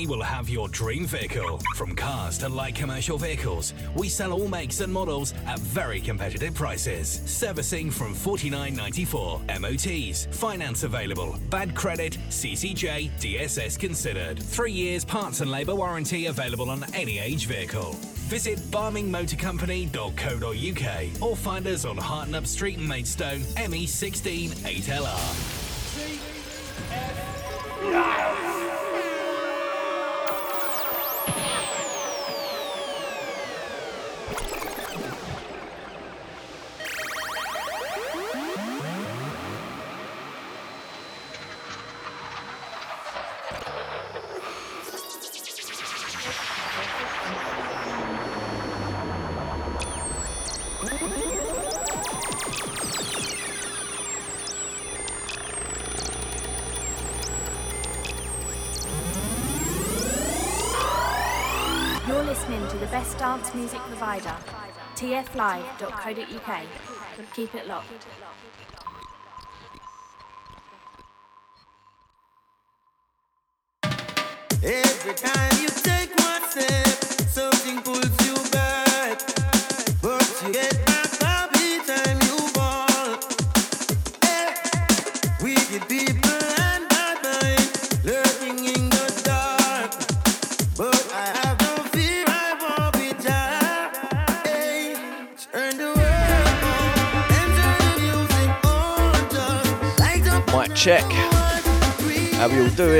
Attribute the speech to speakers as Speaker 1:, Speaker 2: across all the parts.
Speaker 1: We will have your dream vehicle. From cars to light commercial vehicles, we sell all makes and models at very competitive prices. Servicing from $49.94. MOTs, finance available, bad credit, CCJ, DSS considered. Three years parts and labour warranty available on any age vehicle. Visit barmingmotorcompany.co.uk or find us on Hartnup Street, Maidstone, ME16 8LR.
Speaker 2: tflive.co.uk. Keep it locked.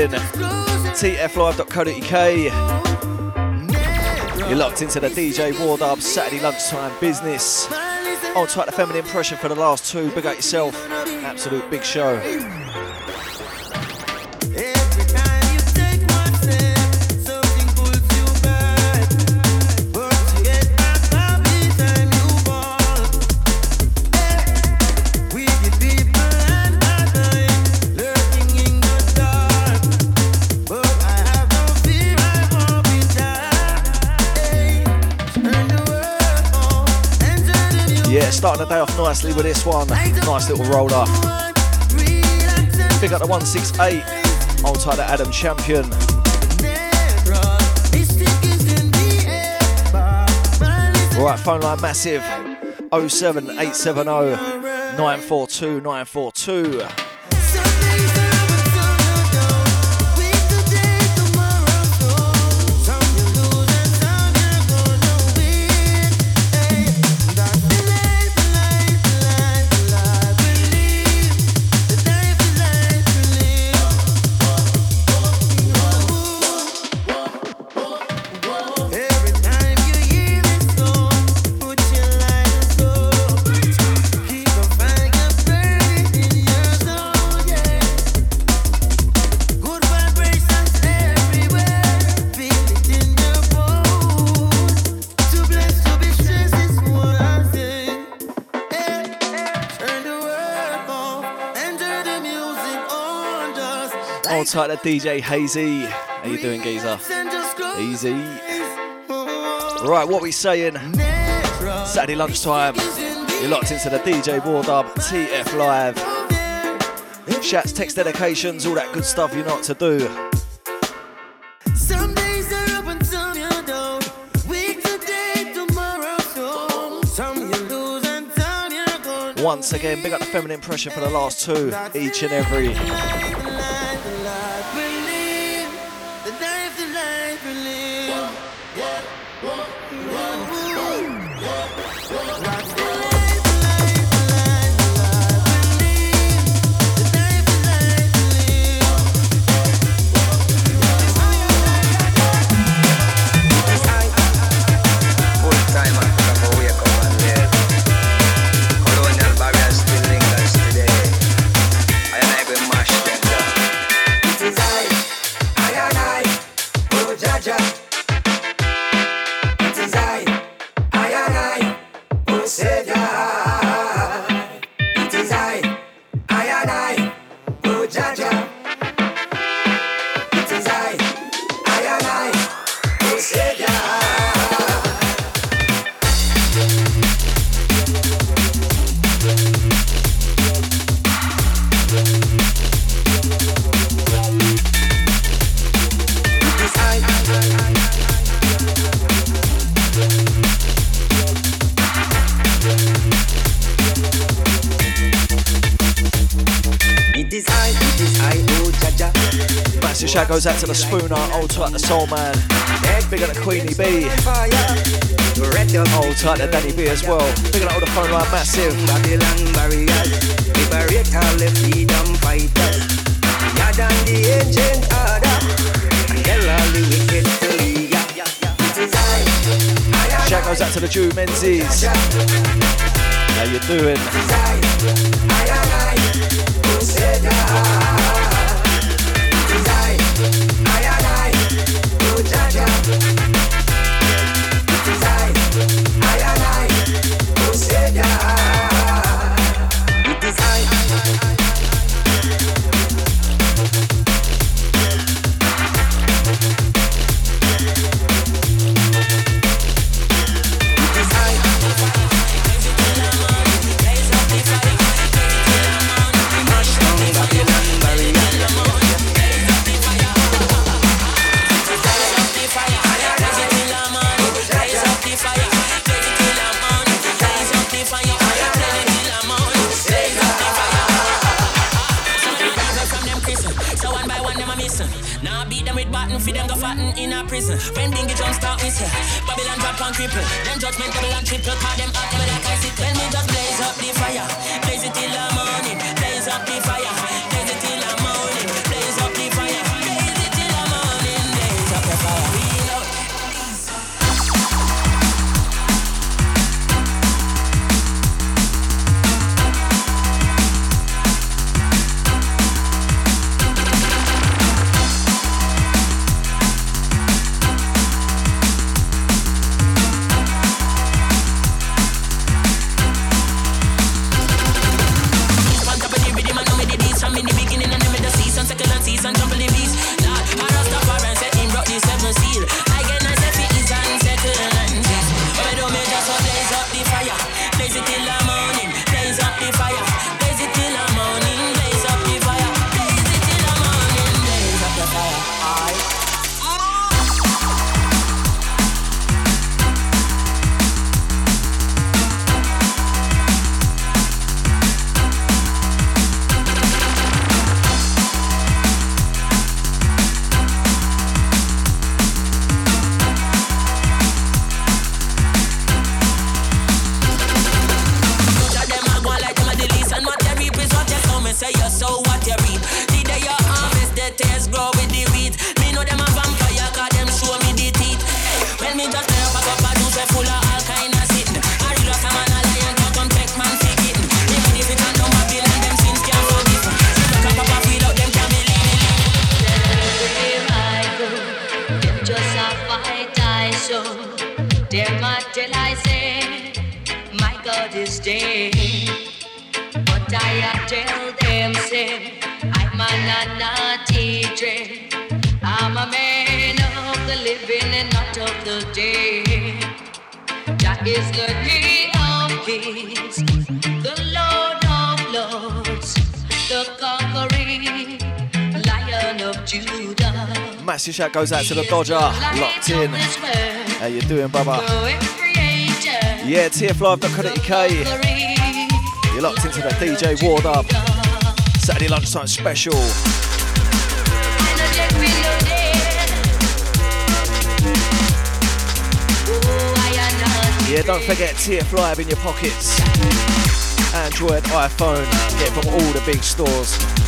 Speaker 3: Doing? tflive.co.uk. You're locked into the DJ Wardub Saturday lunchtime business. I'll type the feminine pressure for the last two. Big up yourself. Absolute big show. Day off nicely with this one. Nice little roller. Pick up the 168. Hold tight to Adam Champion. Alright, phone line massive 07870 942 942. Tight to DJ Hazy. How you doing, geezer? Easy. Right, what we saying? Saturday lunchtime. You're locked into the DJ Wardub TF Live. Chats, text dedications, all that good stuff you know what to do. Once again, big up the feminine pressure for the last two, each and every.
Speaker 4: goes out to the Spooner, old tight the Soul Man, big up to Queenie B, old tight the Danny B as well, big up all the phone line massive.
Speaker 5: Babylon barriers, liberate all the freedom fighters, God and the ancient order, and tell all the wicked to.
Speaker 4: Shout goes out to the Jew Menzies. How you doing? Huge goes out to the Dodger. Locked in. How you doing, Bubba? Yeah, tflive.co.uk. You're locked into the DJ Wardub. Saturday lunchtime special. Yeah, don't forget TF Live in your pockets. Android, iPhone, get from all the big stores.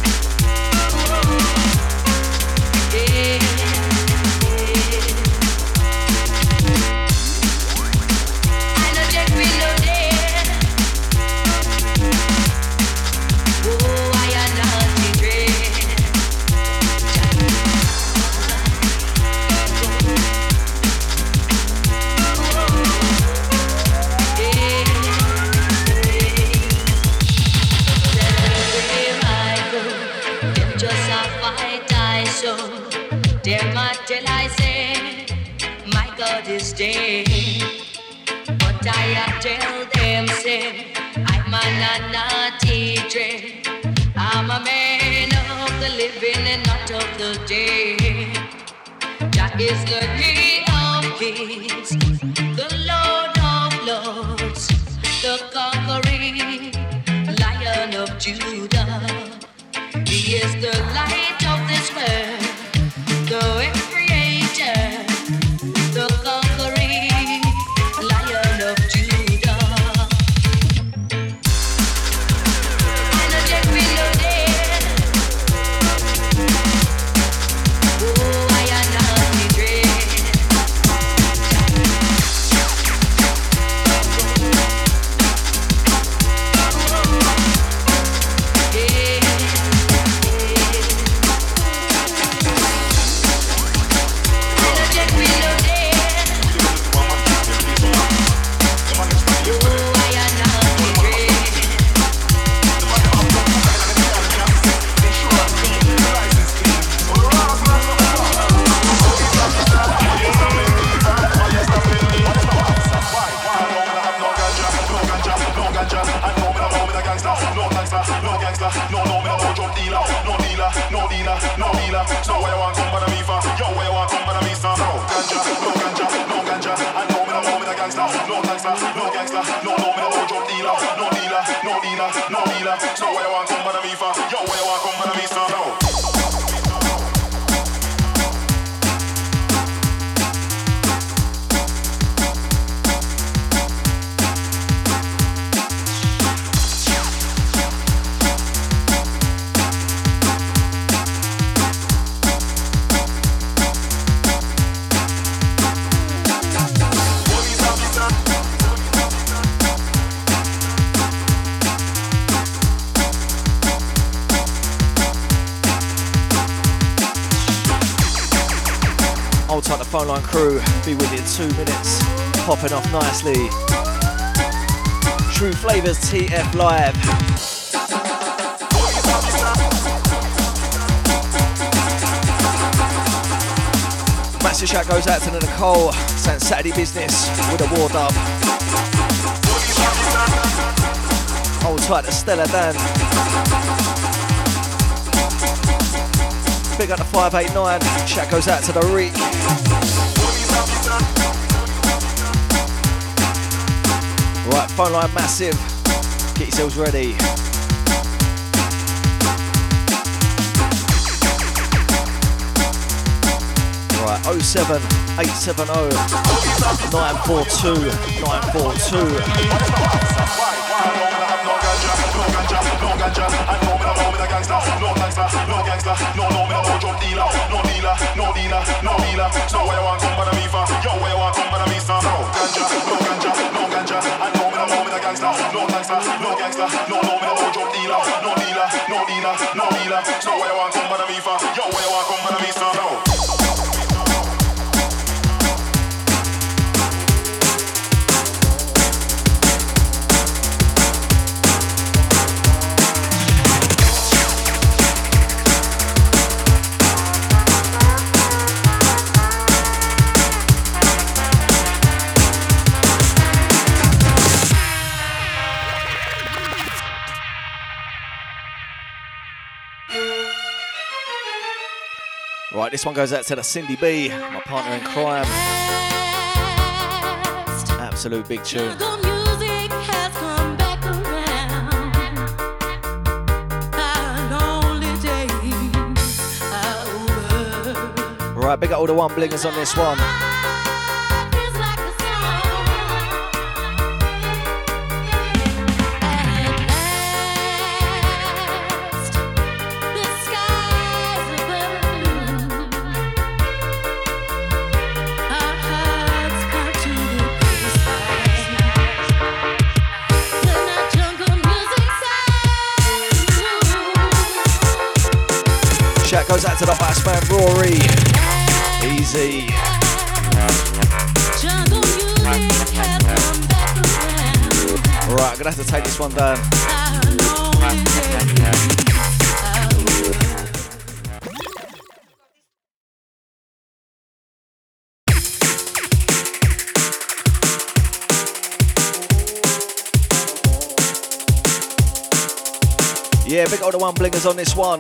Speaker 6: Popping off nicely. True Flavors TF Live. Massive shout goes out to Nicole, saying Saturday business with a war dub. Hold tight to Stella Dan. Big up the 589. Shout goes out to the Reek. Phone line massive. Get yourselves ready. Right, 07 870 942
Speaker 7: 942. gangster, no gangster, no gangster, no no gangster. No know me no no drug dealer, no dealer, no dealer, no dealer. So where you want come bother me for? Yo, where you want come bother me for? No.
Speaker 6: Right, this one goes out to the Cindy B, my partner in crime. Absolute big tune. Right, big up all the one blingers on this one. To man Rory. Easy. Right, I'm gonna have to take this one down. Yeah, big old one blingers on this one.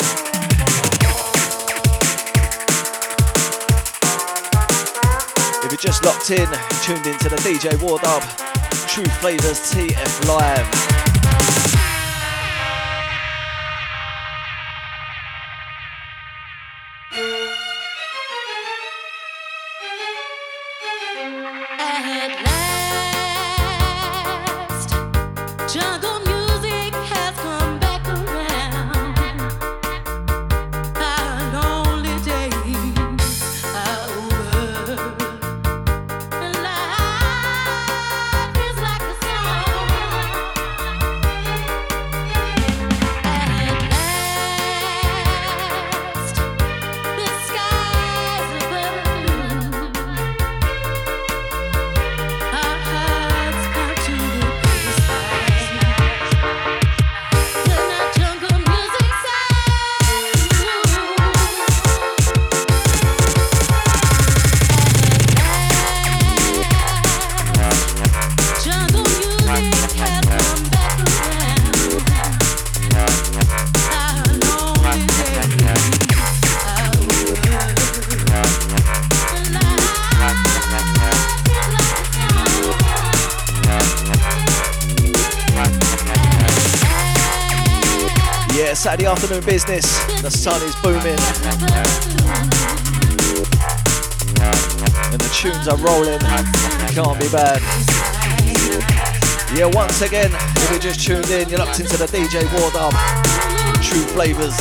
Speaker 6: If you're just locked in, tuned into the DJ War Dub, True Flavors TF Live.
Speaker 7: Afternoon business. The sun is booming. And the tunes are rolling. Can't be bad. Yeah, once again, if you just tuned in, you're locked into the DJ Wardub. True flavours.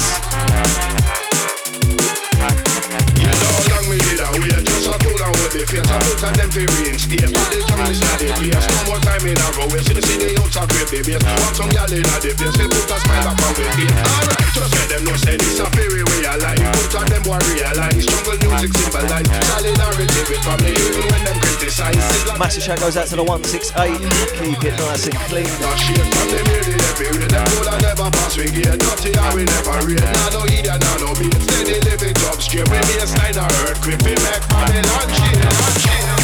Speaker 8: the face On them for reinstate But the tongue is not the place No more time in a go We see the city out of grave the base Want some gal in a the place They put a smile back on the face. Alright, just let them know Say this a very way of life. Put on them what realize Jungle music symbolize. Solidarity with family Even when them criticize.
Speaker 7: Massive shout goes out to the 168 Keep it nice and clean.
Speaker 8: Now shit from them here the every Them. Could never pass we get Dirty how we never read Now no idiot, now no beat. Steady live it up straight. When baseline a earthquake We make Babylon shit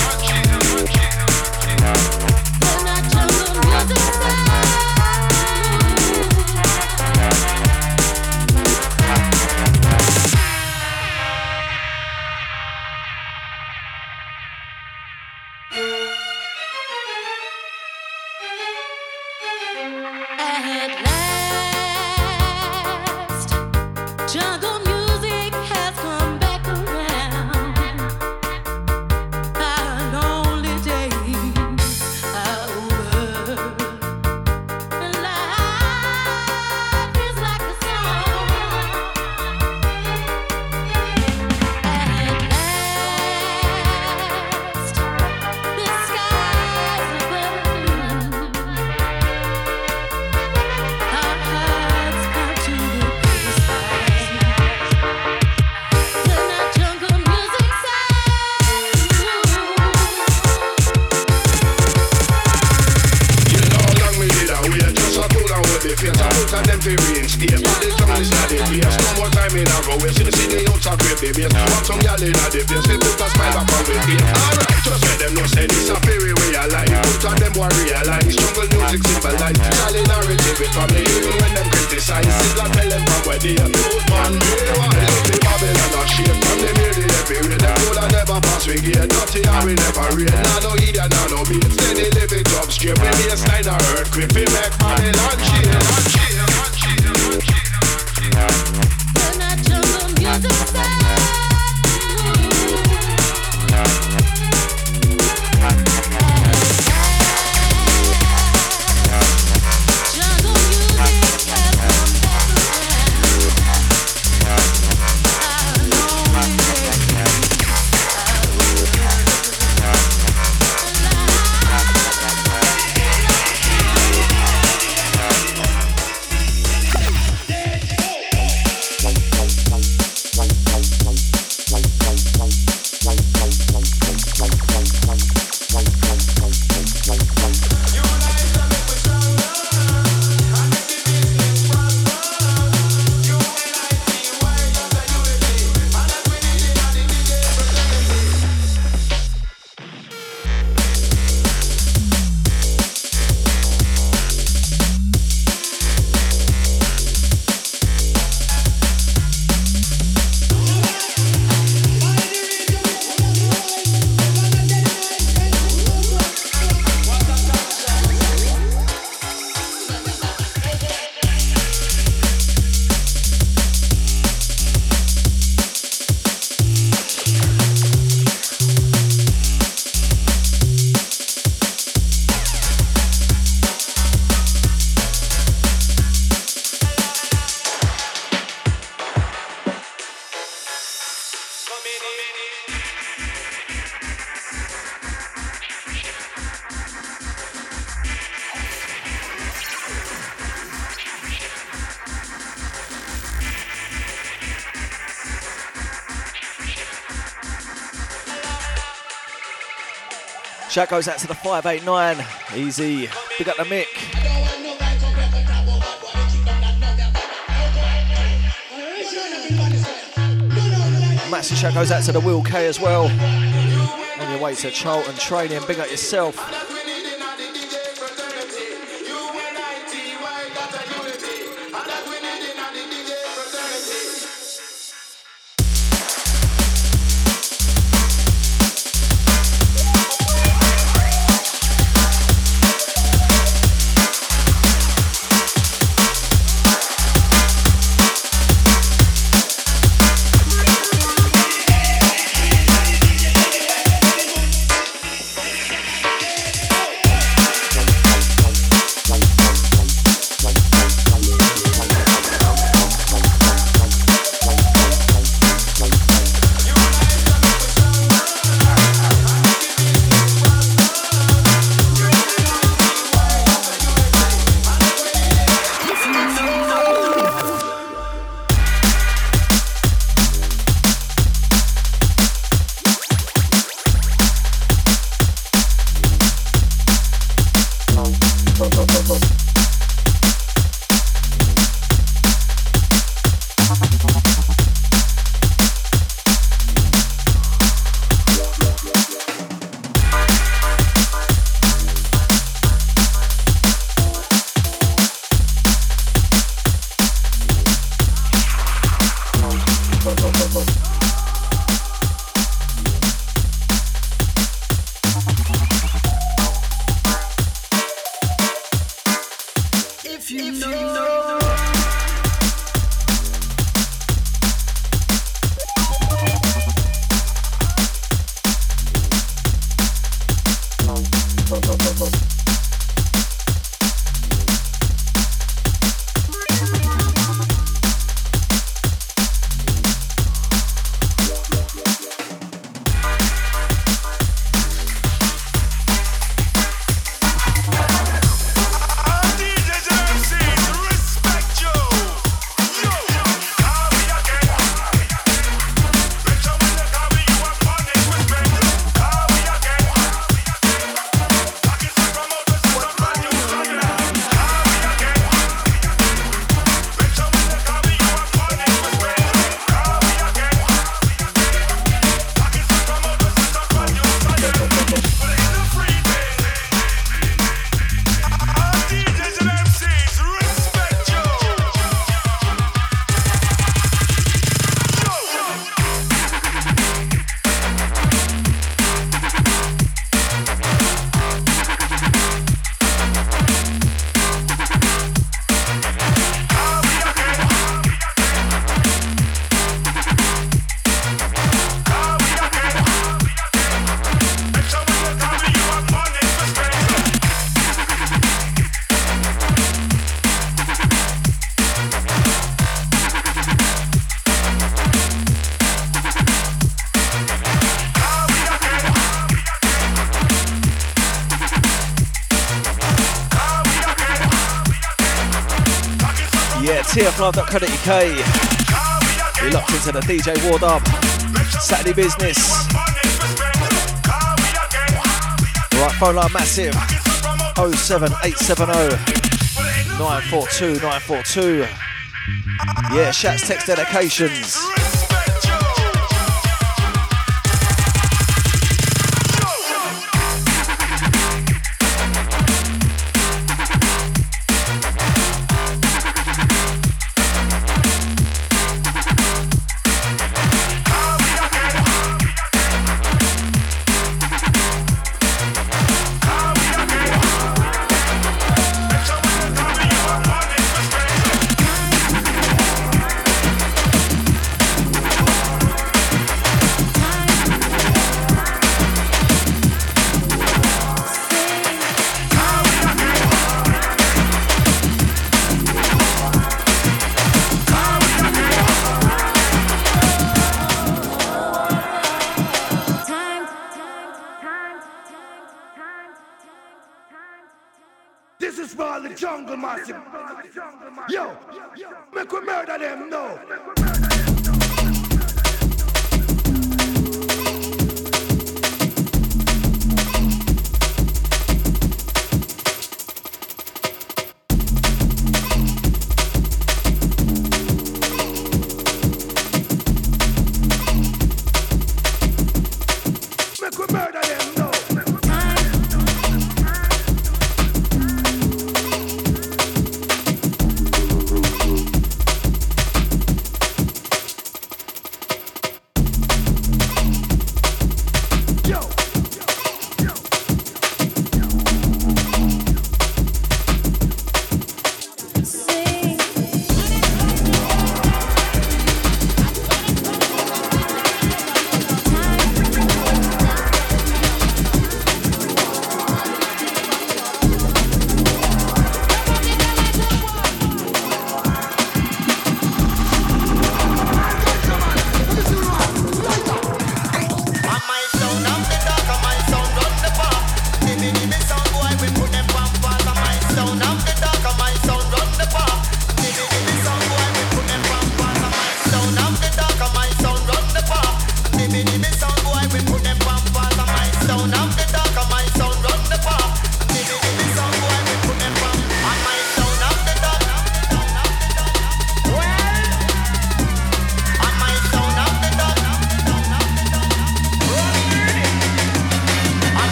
Speaker 7: Shout goes out to the 589. Easy. Big up the mic. Massive shout goes out to the Will K as well. On your way to Charlton training. Big up yourself.
Speaker 9: tflive.co.uk. You're locked into the DJ Wardub Saturday business. Right, phone line massive 07870 942 942. Yeah, shouts, text, dedications.
Speaker 10: Make
Speaker 11: we murder them não.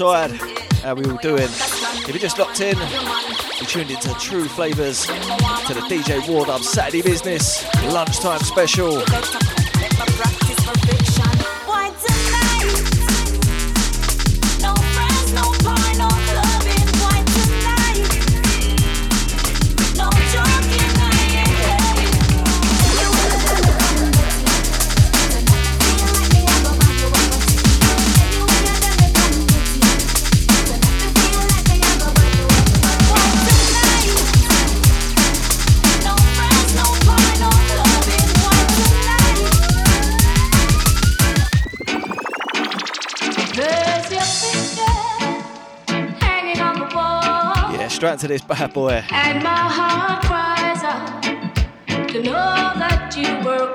Speaker 11: And we were doing, if you just locked in, you tuned into True Flavors to the DJ Wardub Saturday Business lunchtime special. to this bad boy.
Speaker 7: And my heart cries out to know that you were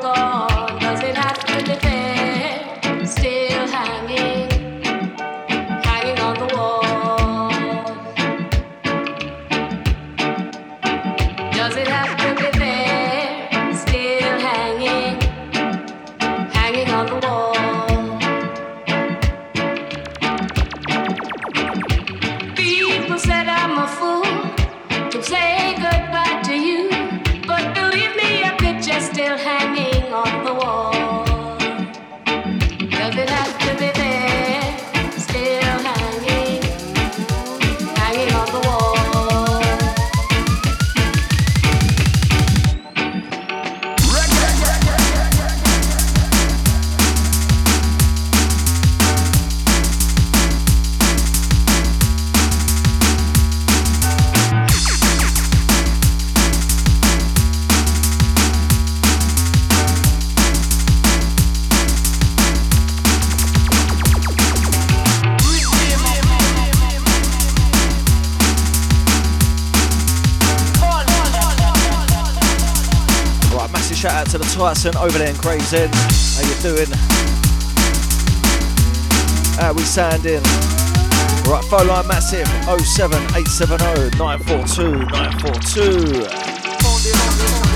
Speaker 11: Tyson over there in Gravesend. How you doing? How we sound in? Right, phone line massive 07870 942 942.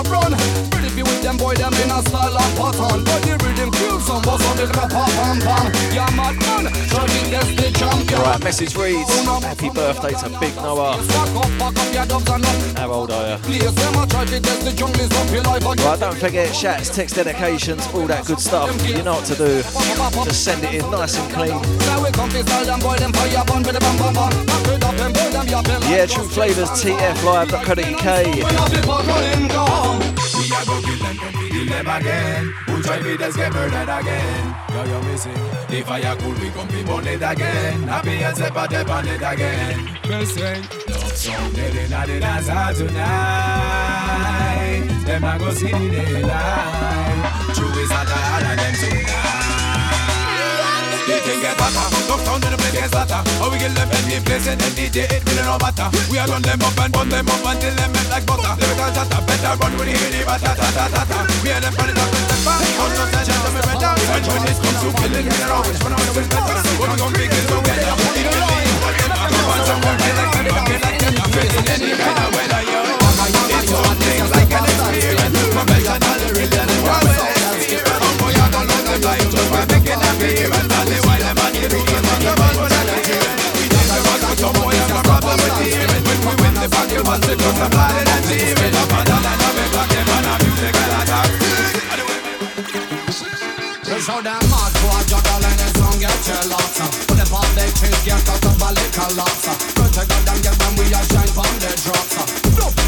Speaker 12: a
Speaker 13: run. Pretty with them boy them in a style of pattern. But the rhythm kills some boss pam pam. Judging the champion.
Speaker 11: Alright message reads Happy birthday to Big Noah. How old are you? Well don't forget chats, text dedications, all that good stuff. You know what to do. Just send it in nice and clean. Yeah, True Flavours, tflive.co.uk
Speaker 12: again. Who try me, just get murdered again. Yo, yo, me sing. The fire could, we come be burn again. Happy and separate on it again. Me sing. Love song, they in the dance hall tonight. Them I go see the daylight. True is hotter than them tonight
Speaker 14: the thing get hotter. Knock down to the place get slatter. How we get them the place and then DJ it really no matter. We are run them up and burn them up until them melt like butter. Lyrical shatter, better run when you hear the batter, ta ta ta ta. Me and them it up and step back. On no side, shut them in better. And when it comes to killing, we are always one of the better. What we gon' big is gon' get up. Eat the lean, what them up, come on, some more get like them, like them. Facing any kind of weather, yo. It's one thing like an experience. Professional, real and well experience. Oh boy, I don't know them like just by making them feel. And it I'm blind and cheering. Up and down them on a music and
Speaker 15: them get out of a little lots Protect them get when we are shine from the drops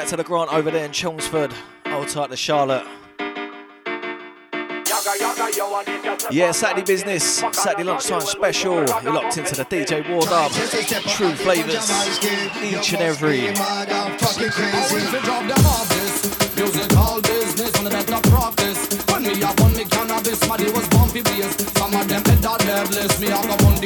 Speaker 16: out
Speaker 7: to the Grant over there in Chelmsford. Old tight to Charlotte. Yeah, Saturday business, Saturday lunchtime special. You're locked into the DJ Wardub. True flavours, each and every.
Speaker 15: Better. Some of them are devilish. Me have got one,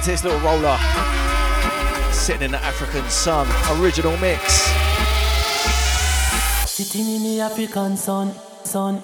Speaker 16: back to
Speaker 17: this little
Speaker 7: roller. Sitting in the African sun, original mix.
Speaker 9: Sitting in the African sun, sun.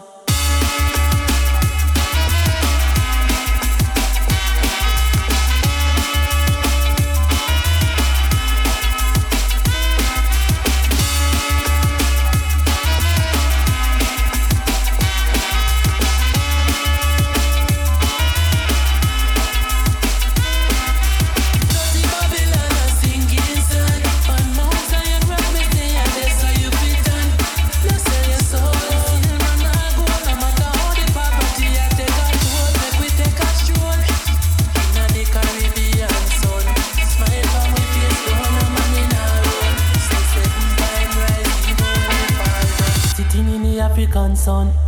Speaker 9: sun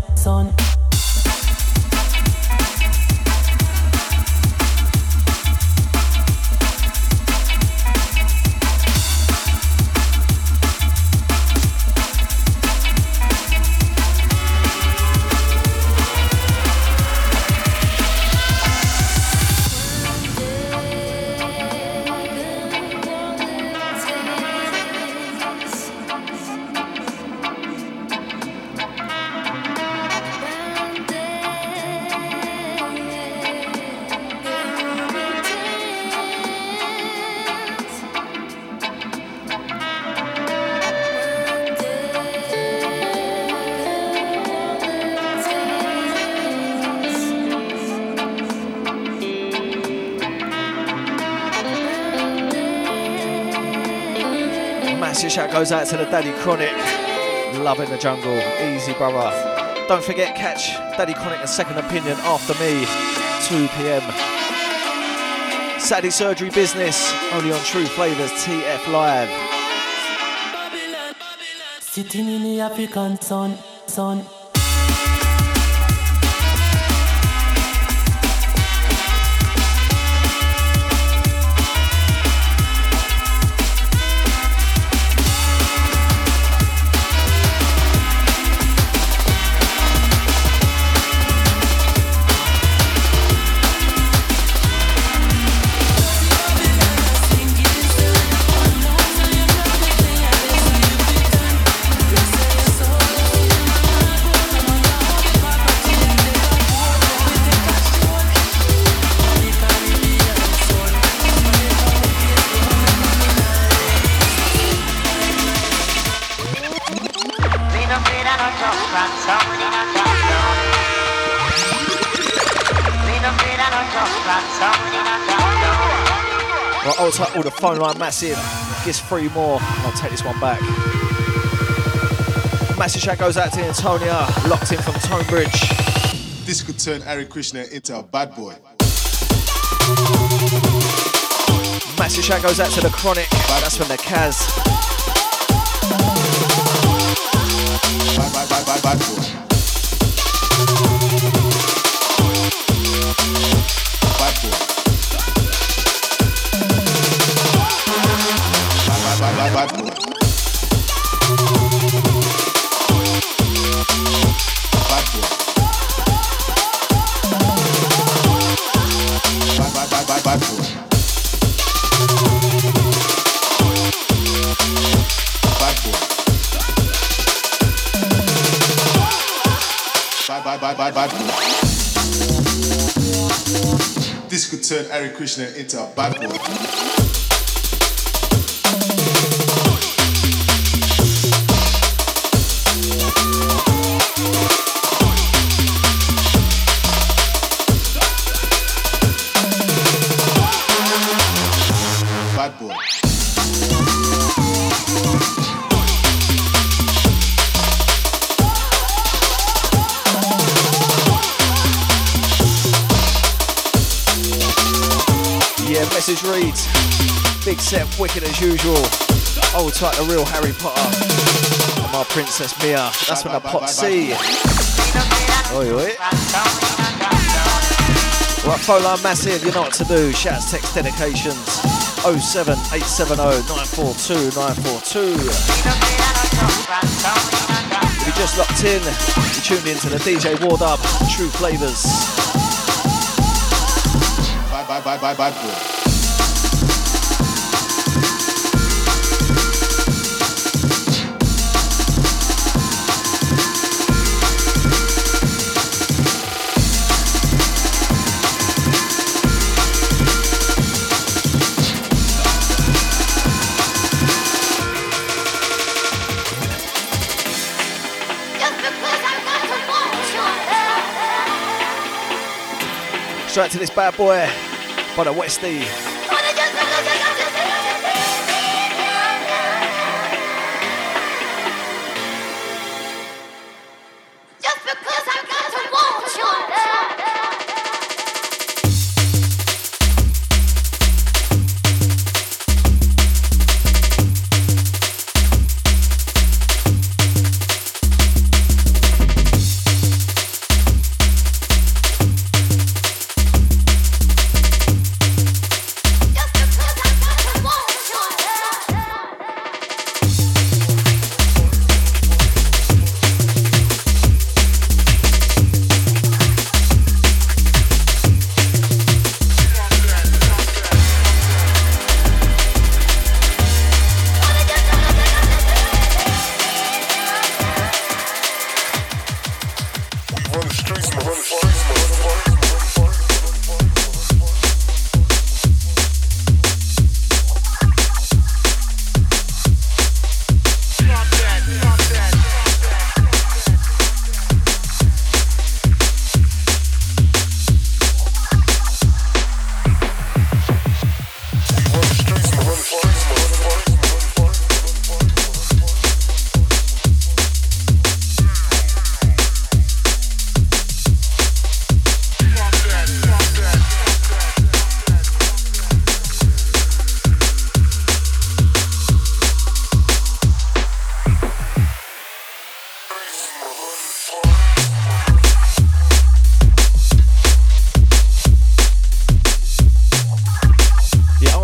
Speaker 7: Goes out to the Daddy Chronic. Love in the jungle. Easy, brother. Don't forget, catch Daddy Chronic a second opinion after me. 2 p.m. Saturday surgery business. Only on True Flavors TF Live.
Speaker 9: Sitting in the African sun, sun.
Speaker 7: Phone line massive. Gets three more. I'll take this one back. Massive shout goes out to Antonia, locked in from Tonbridge.
Speaker 18: This could turn Hare Krishna into a bad boy.
Speaker 7: Massive shout goes out to the Chronic. That's from the Kaz.
Speaker 18: Turn Hare Krishna into a bad boy.
Speaker 7: Big set, wicked as usual. Old type, the real Harry Potter. And my Princess Mia. That's from the Pot C. Oi, oi. Right, line massive, you know what to do. Shouts, text, dedications. 07870 942 942. If you just locked in, you tuned into the DJ Wardub, True Flavors.
Speaker 18: Bad, bad, bad, bad, bad
Speaker 7: Straight to this bad boy by the Westie.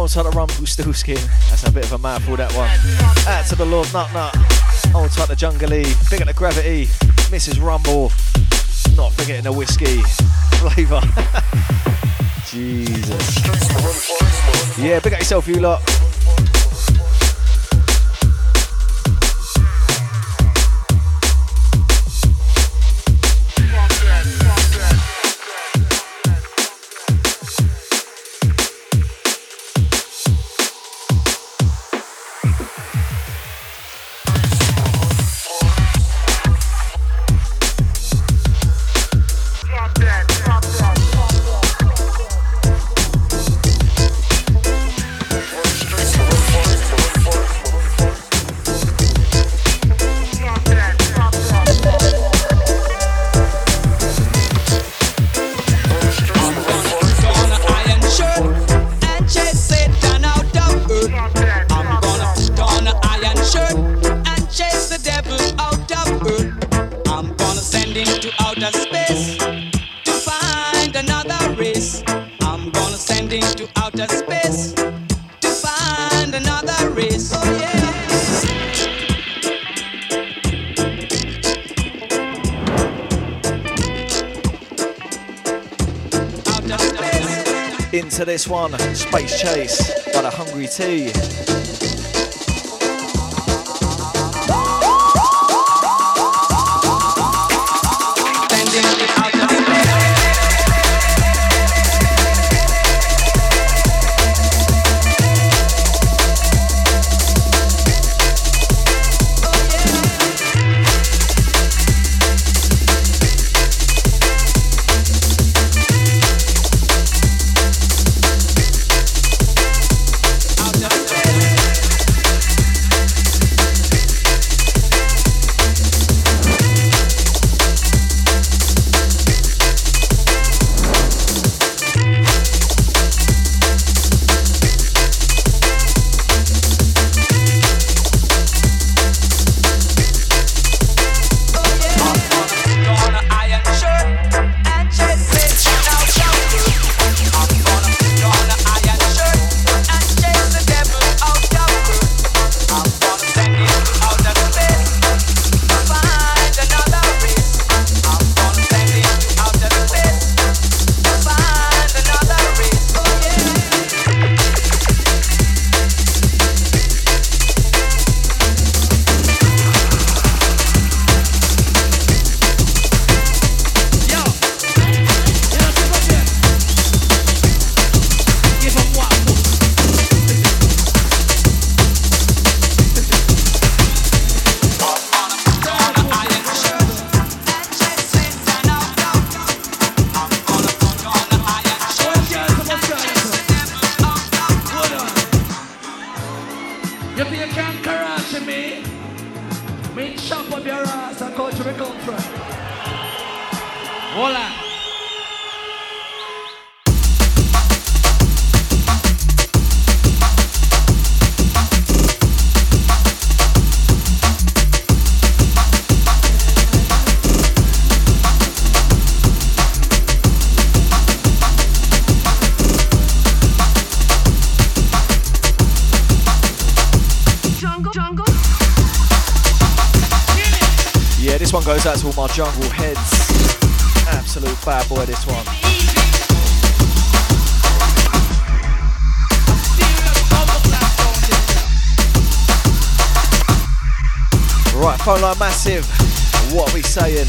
Speaker 7: Old type of Rumble still skin. That's a bit of a mouthful, that one. Out to the Lord Nut Nut. Old type of Jungle Big at the Gravity. Mrs. Rumble. Not forgetting the whiskey. Flavour. Jesus. Yeah, big at yourself, you lot.
Speaker 19: By goes out to all my jungle heads. Absolute bad boy, this one. Right, phone line massive. What are we saying?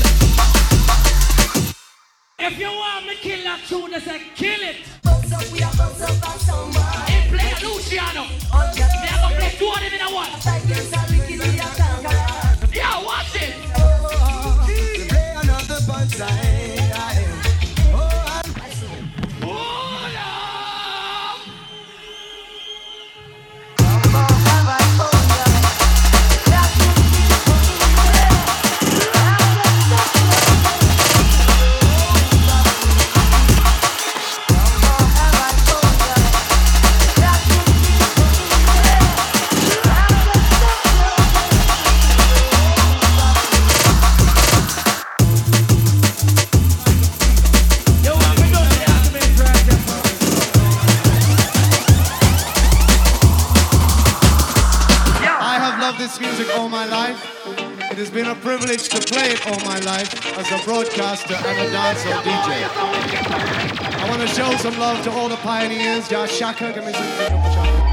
Speaker 6: Jah Shaka, give me some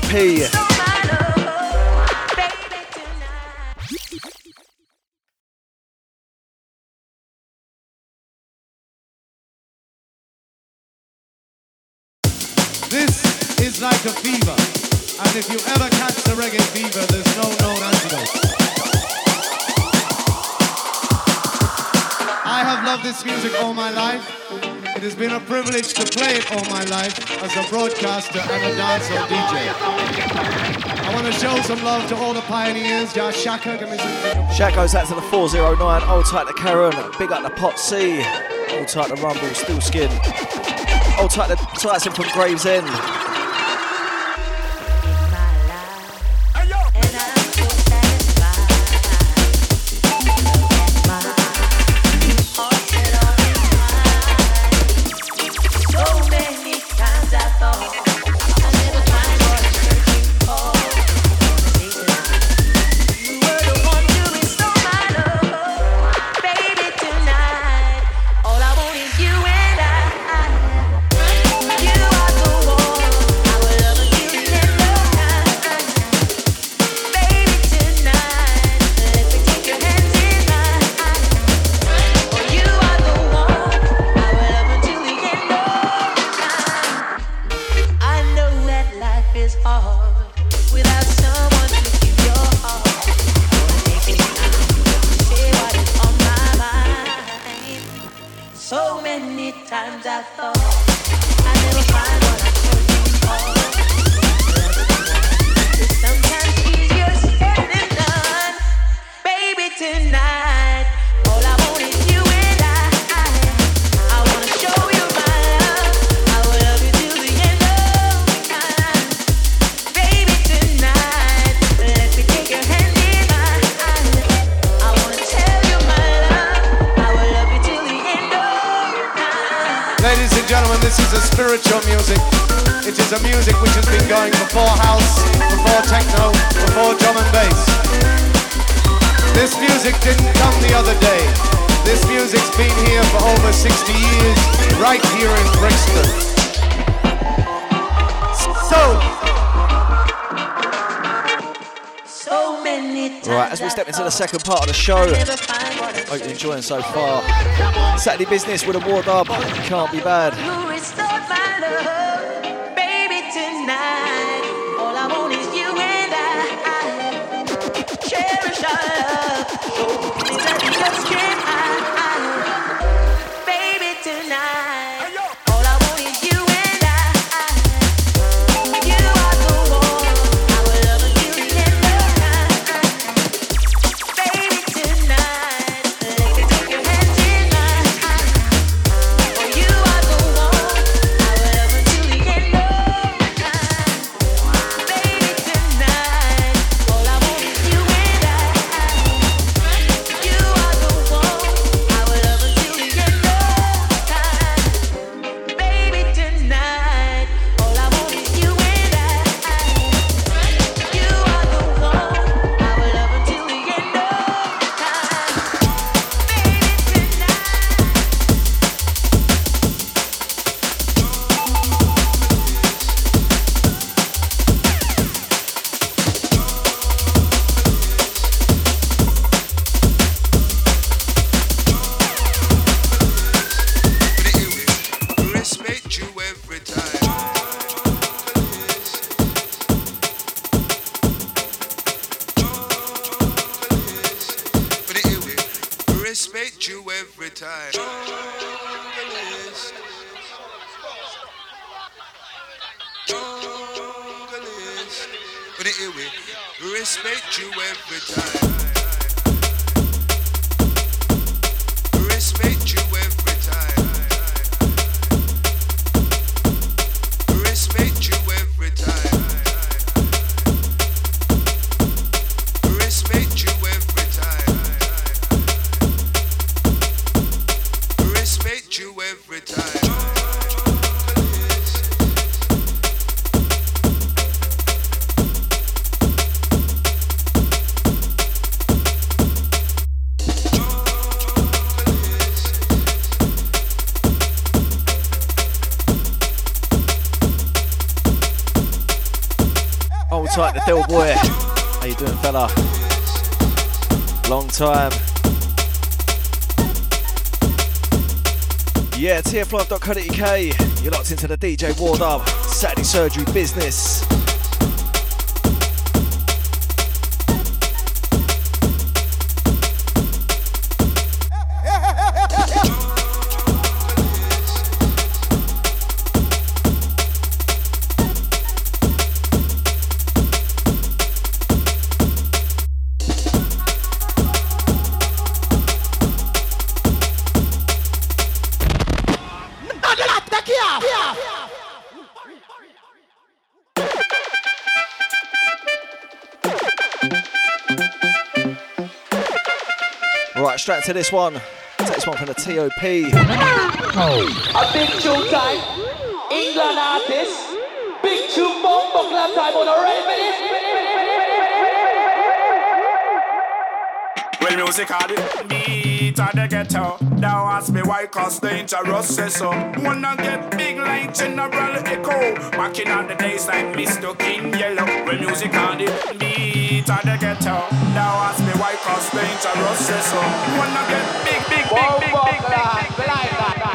Speaker 19: from
Speaker 6: privilege to play it all my life as a broadcaster and a dancehall DJ. I want to show some love to all the pioneers. Jah Shaka, give me some
Speaker 19: goes out to the 409, old tight to Karen, big up the Pot C, old tight to Rumble, still skin, old tight to Tyson from Gravesend.
Speaker 20: So
Speaker 6: far. Saturday business with a Wardub, can't be bad. Tight, the Dill Boy. How you doing, fella? Long time. Yeah, tf5.co.uk. You're locked into the DJ Wardub. Saturday surgery business. To this one. Take this one from the TOP.
Speaker 7: A big tune time. England artist. Big tune bomb buckler time on the right
Speaker 21: Well, music all the beat of the ghetto. Now ask me why, cause interest says so. Wanna get big like General Echo. Back in all the days like Mr. King Yellow. Well, music all the beat of the ghetto. Now ask me why, cause interest says so. Wanna get big, big, big, big, big, big, big, Yeah,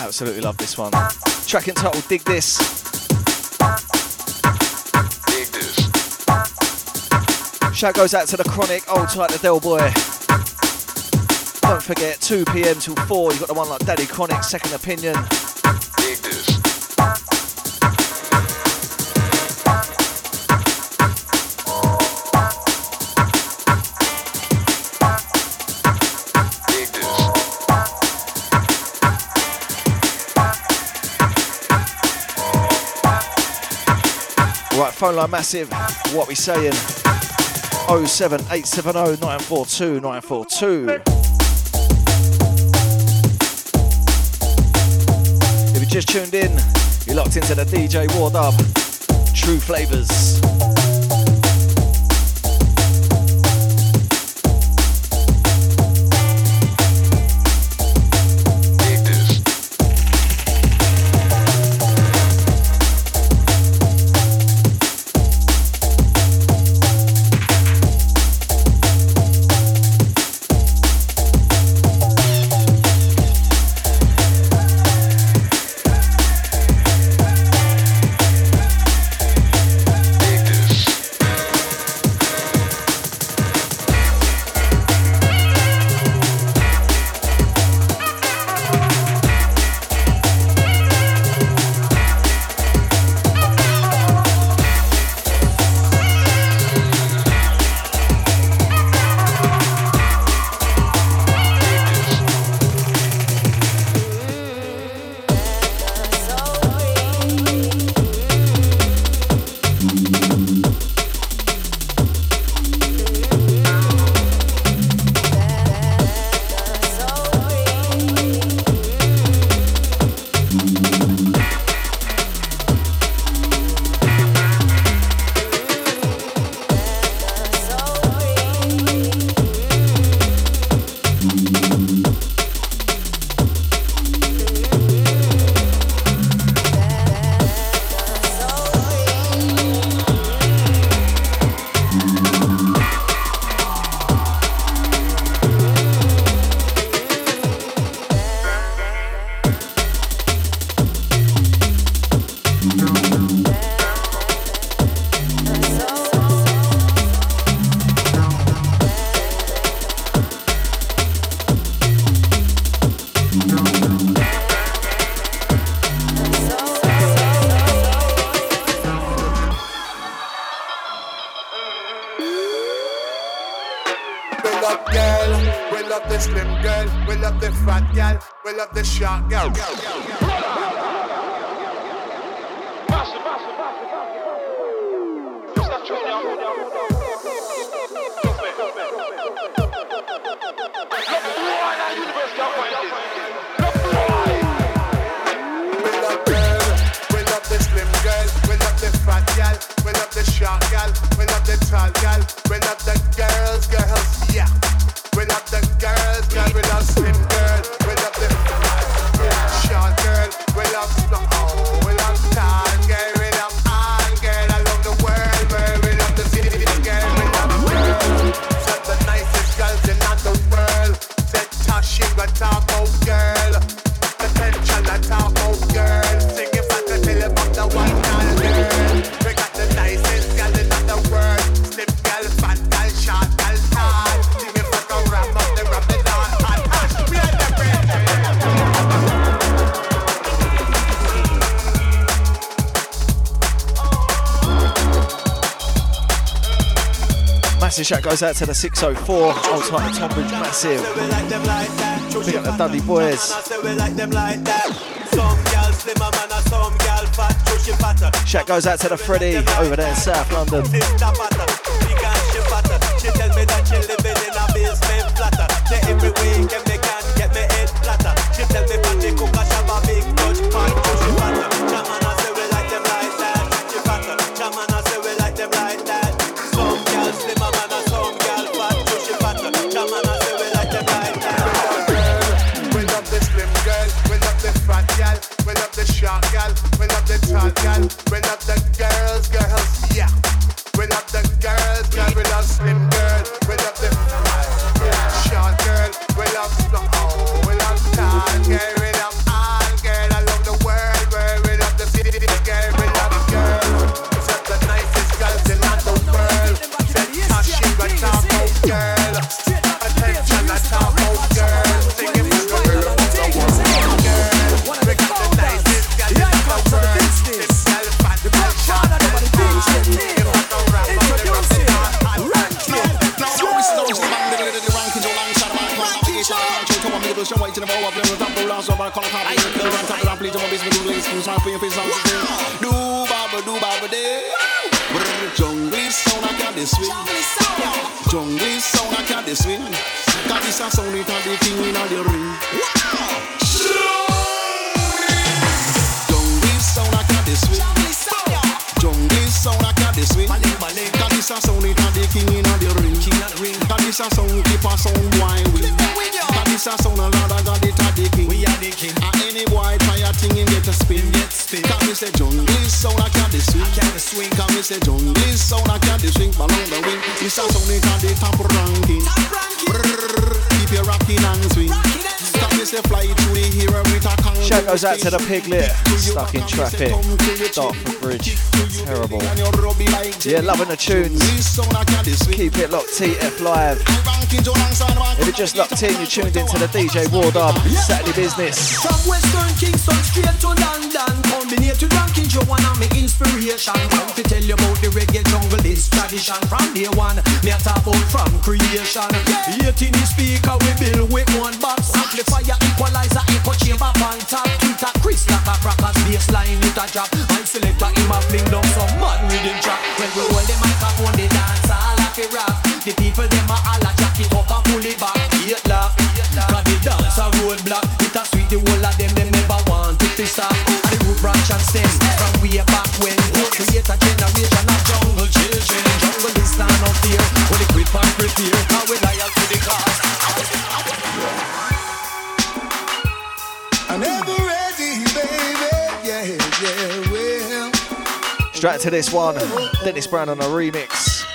Speaker 7: Absolutely love this one. Track and title, Dig This.
Speaker 8: Dig This.
Speaker 7: Shout goes out to the Chronic, Old Tight, the Del Boy. Don't forget, 2 pm till 4, you've got the one like Daddy Chronic, Second Opinion. phone line massive. What we saying? 07870 942 942. If you just tuned in, you're locked into the DJ Wardub. True Flavors.
Speaker 22: hot girl. We love the slim girl. We love the fat girl. We love the short girl. Girl, we love the short girl, we love the tall girl, we love the girls. girl.
Speaker 23: step shout goes out to the 604, old time Tonbridge Massive. Big up the Dudley Boys. Shout goes out to the Freddy over there in South London.
Speaker 8: Every weekend
Speaker 22: epic start for
Speaker 23: Bridge. Terrible. Yeah, loving the tunes vibes. Keep it locked, TF Live. If you're just locked in, you're tuned into the DJ Wardub Saturday Business.
Speaker 24: From Western Kingston straight to London, combinated ranking, you wanna my inspiration. Come to tell you about the reggae jungle, this tradition from day one. Me a talk about from creation. 18 speaker, we build with one box. Amplifier, equalizer, echo chamber, pan top. Twitter, Chris, like a crackers, baseline, with a drop. I select a him a fling down some mad rhythm track. When we Back to
Speaker 23: this one Dennis Brown on a remix.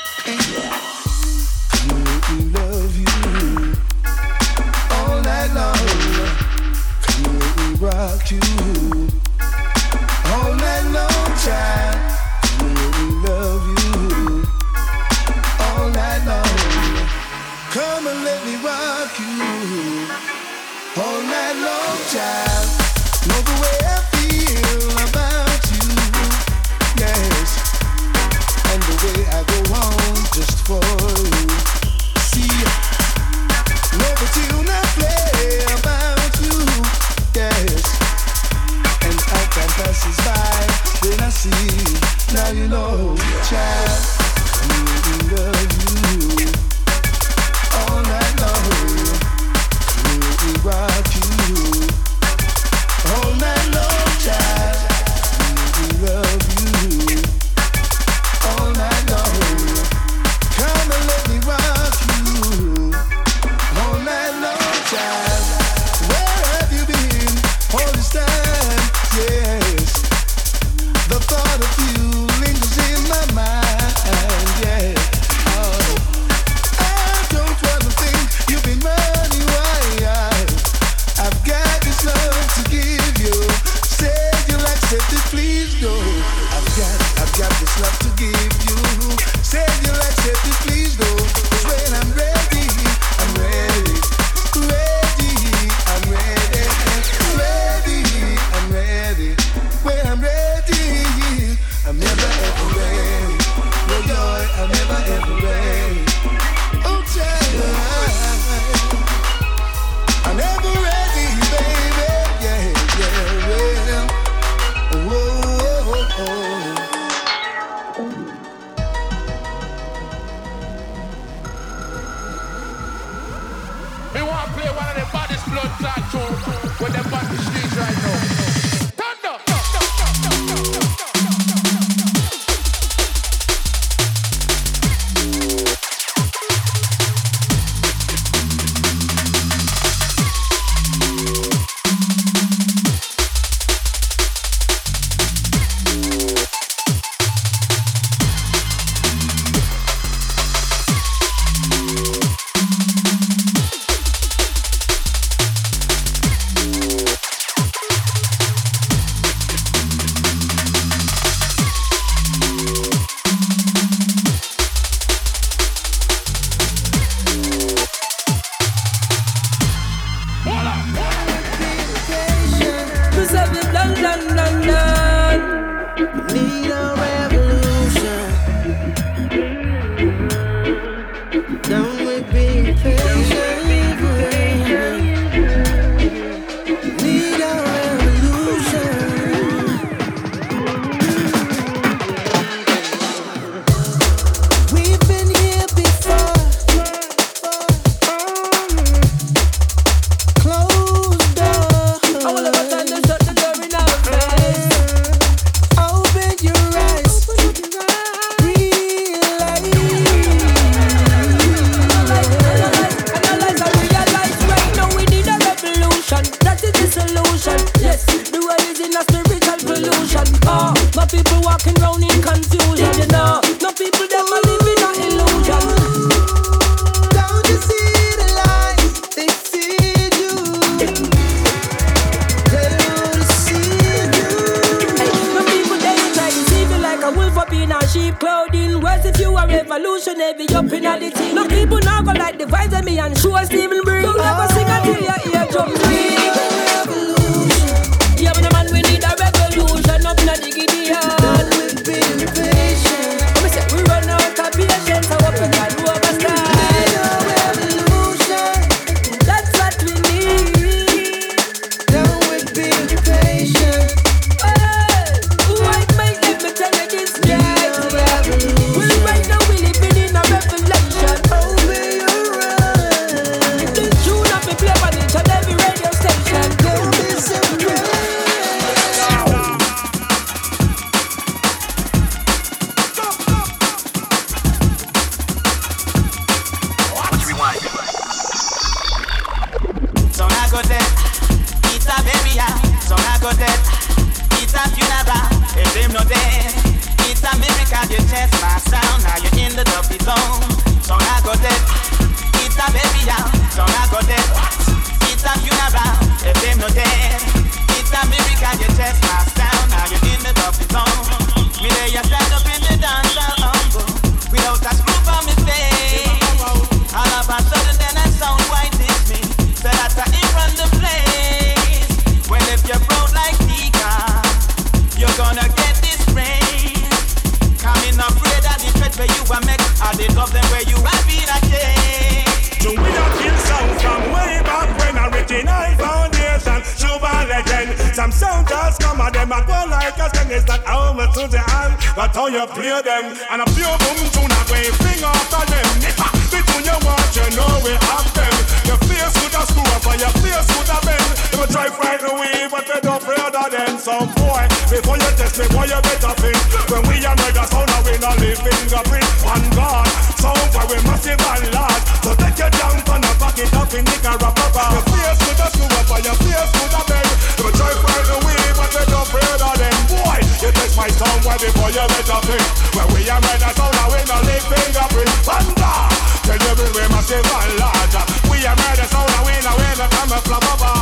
Speaker 22: fight on
Speaker 9: where
Speaker 25: the boy you better think. When we are men, that's all we no leave fingerprint. Thunder! Tell you we we massive and larger. We are men, that's all we no we no come and flop over.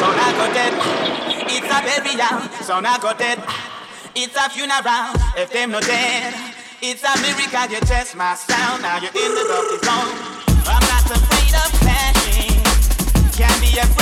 Speaker 9: So I go dead. It's a burial. So I go dead. It's a funeral. If them no dead, it's a miracle. You test my sound. Now you're in the dark zone. I'm not afraid of passion. Can't be afraid.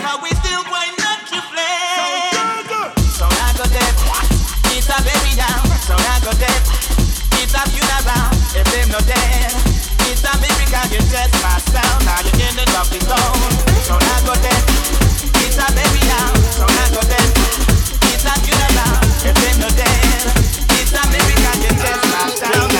Speaker 9: So I go dead, it's a funeral. If them no dead, it's a miracle you just passed down. Now you in the dusty zone. So I go dead, it's a down. So I go dead, it's a funeral. If them no dead, it's a miracle you just passed down.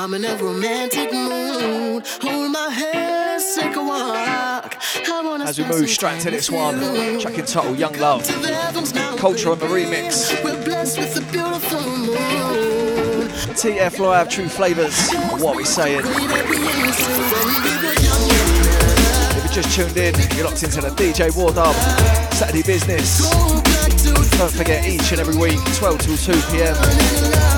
Speaker 7: I'm in a romantic mood. Hold my hand, take a walk. I wanna
Speaker 3: As we move straight to this one, track entitled Young Love. Culture on the remix.
Speaker 7: We're blessed with a beautiful moon.
Speaker 3: TF Live, True Flavours. What we saying? If you just tuned in, you're locked into the DJ Wardub Saturday Business. Don't forget each and every week, 12 till 2 pm.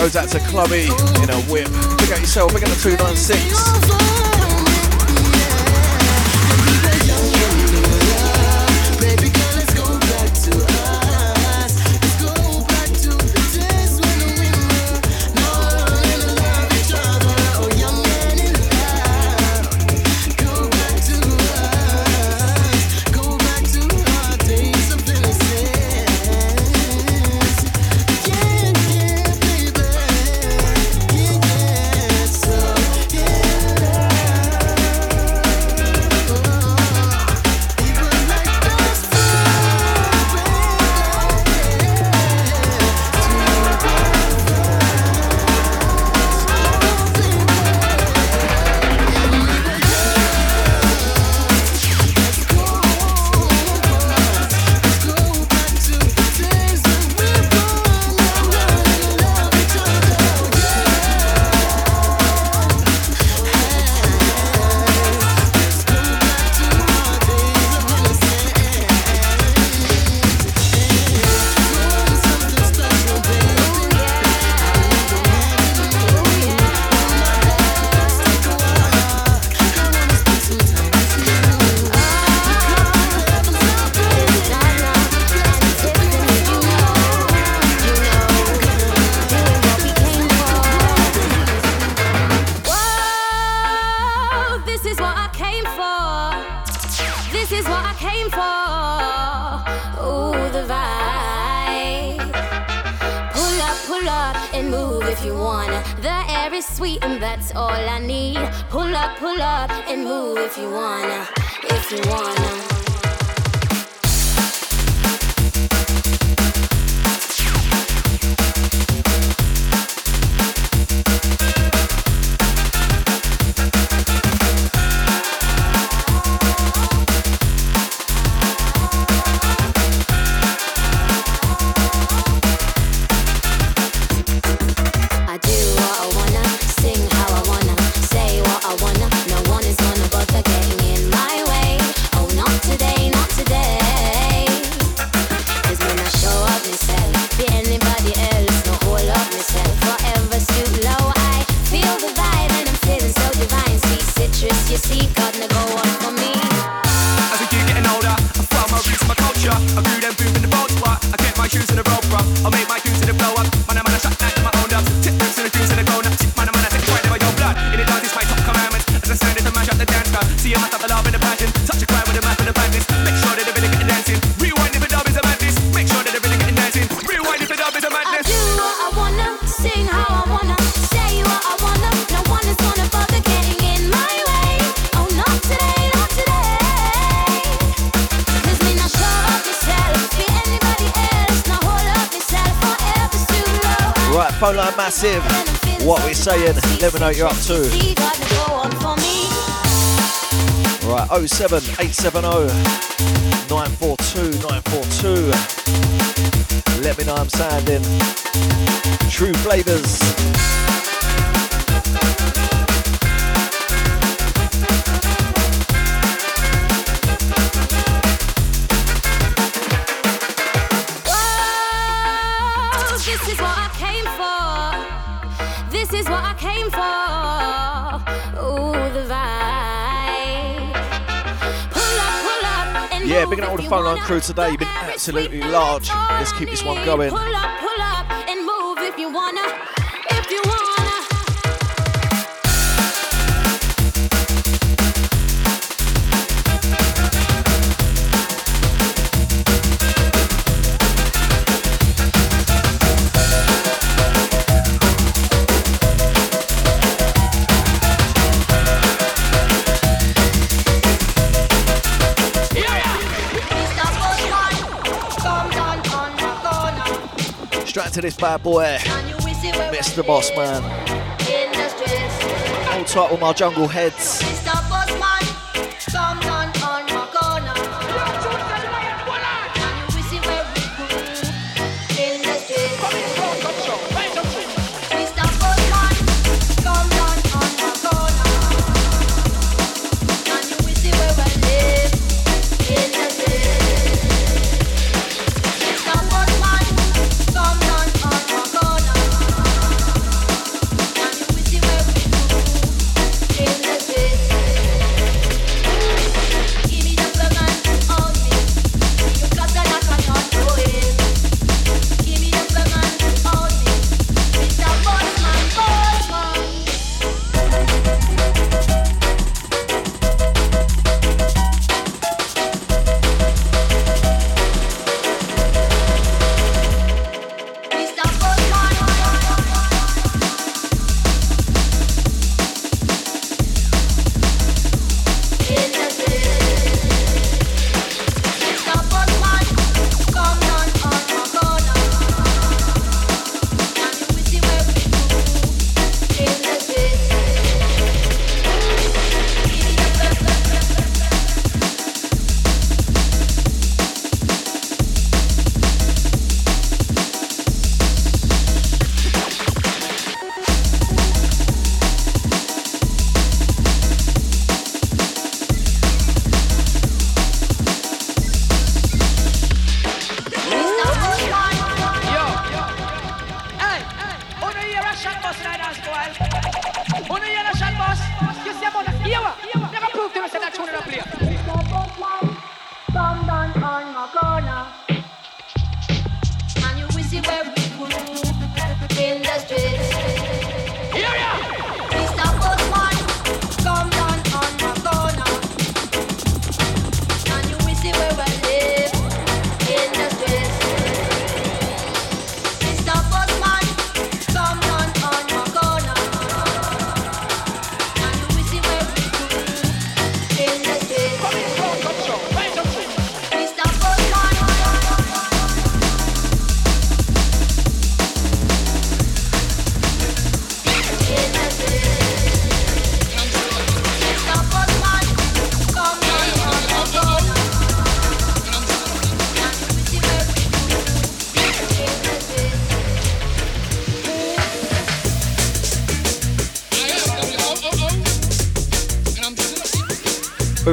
Speaker 3: Goes out to Clubby in a whip. Look at yourself, pick up the 296.
Speaker 7: You're up to. Right, 07 Let's keep this one going.
Speaker 3: Pull up, pull up, and move if you wanna.
Speaker 7: To this bad boy, Mr. Boss Man. Hold tight with my jungle heads.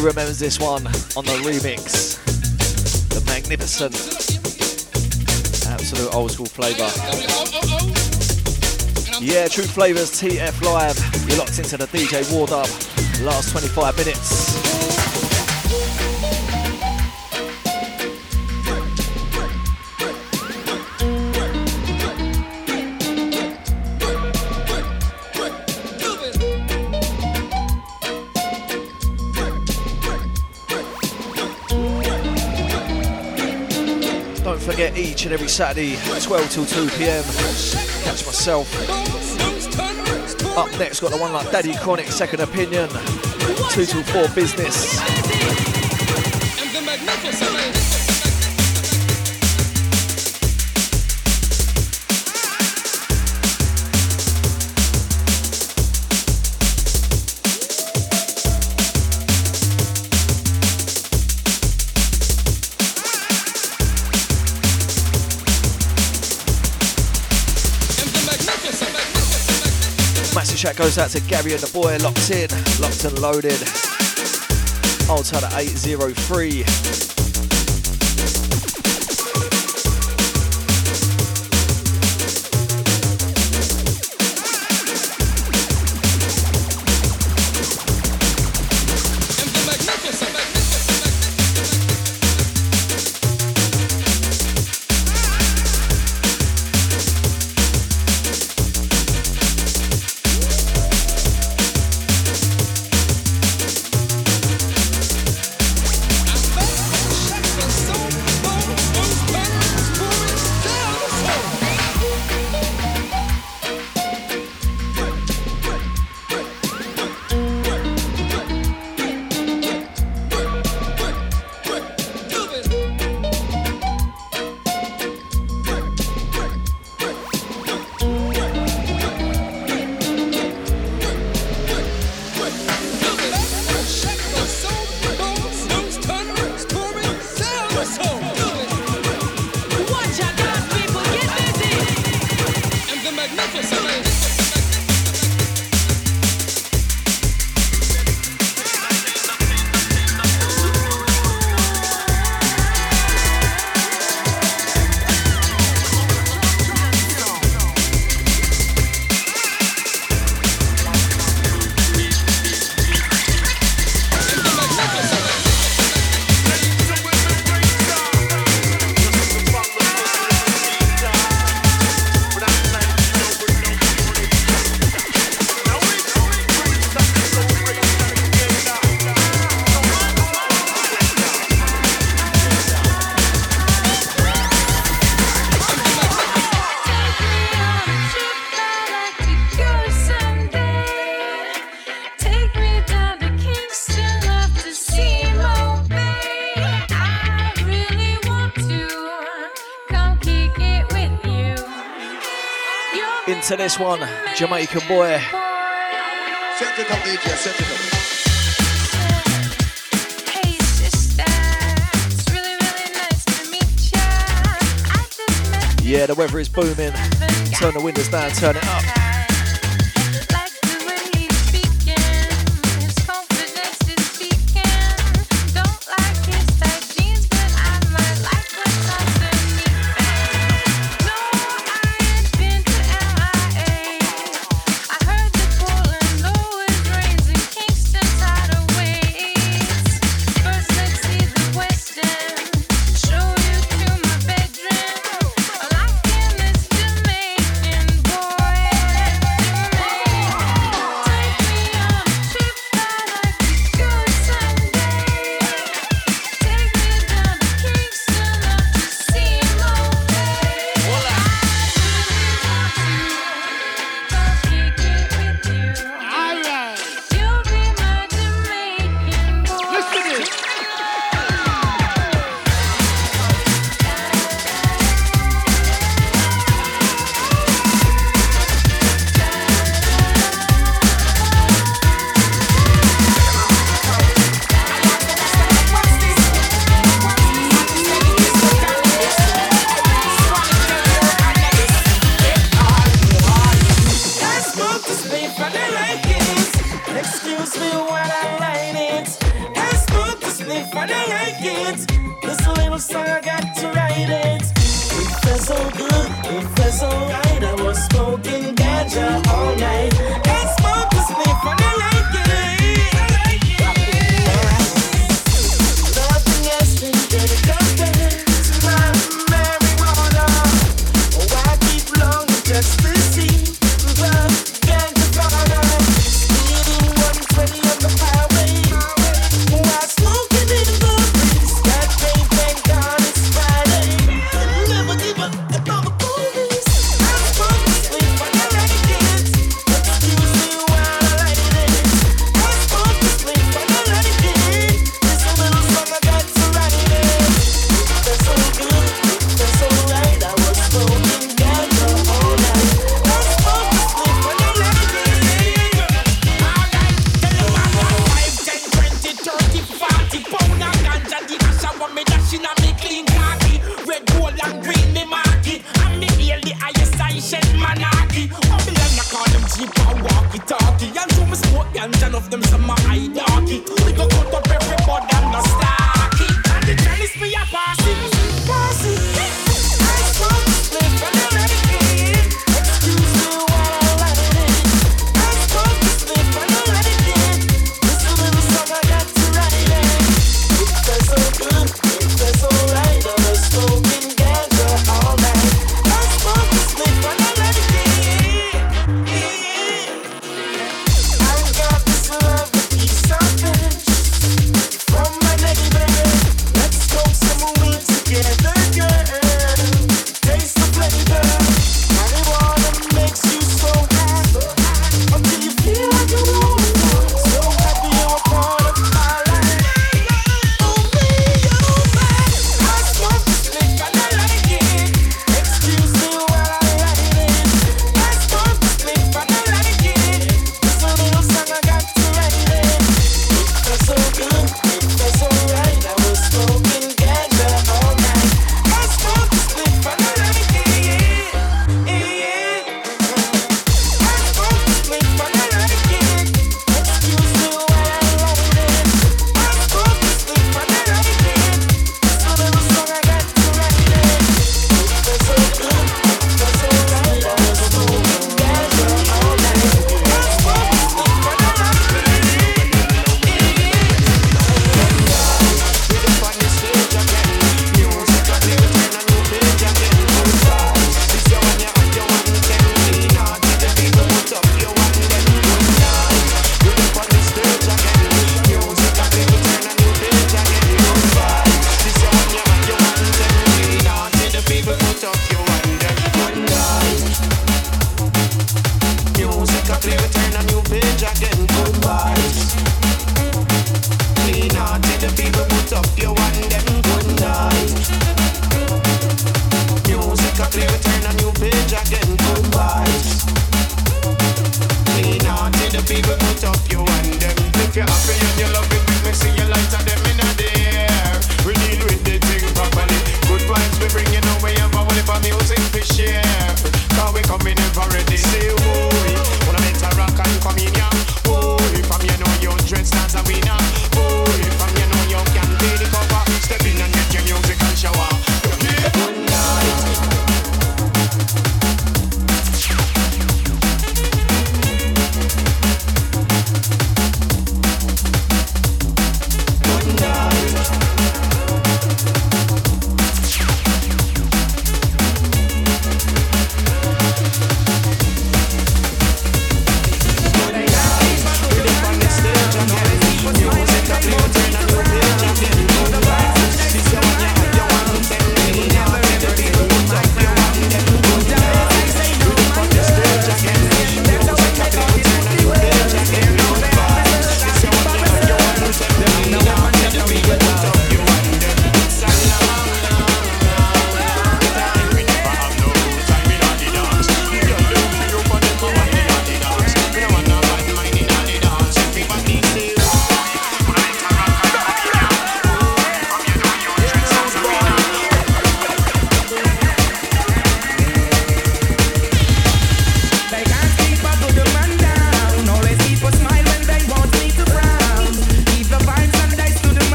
Speaker 7: Remembers this one on the remix? The magnificent, absolute old school flavour. Yeah, True Flavors TF Live. You're locked into the DJ Wardub. Last 25 minutes. Each and every Saturday, 12 till 2 pm. Catch myself. Up next, got the one like Daddy Chronic, Second Opinion. 2 till 4 business.
Speaker 26: Goes out to Gary and the boy, locked in, locked and loaded. Tyler 803. Into this one, Jamaican boy.
Speaker 7: Set it up, DJ, set it up.
Speaker 26: Yeah, the weather is booming. Turn the windows down,
Speaker 21: turn it
Speaker 4: up.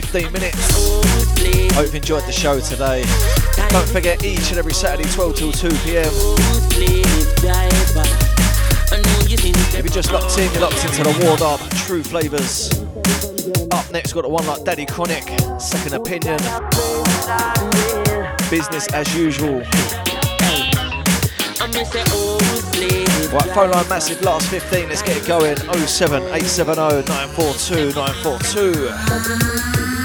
Speaker 7: 15 minutes. Hope you've enjoyed the show today. Don't forget each and every Saturday, 12 till 2 pm. If you just locked in, you're locked into the Wardub True Flavours. Up next, got a one like Daddy Chronic, Second Opinion. Business as usual. Right, phone line massive, last 15, let's get it going. 07870 942 942.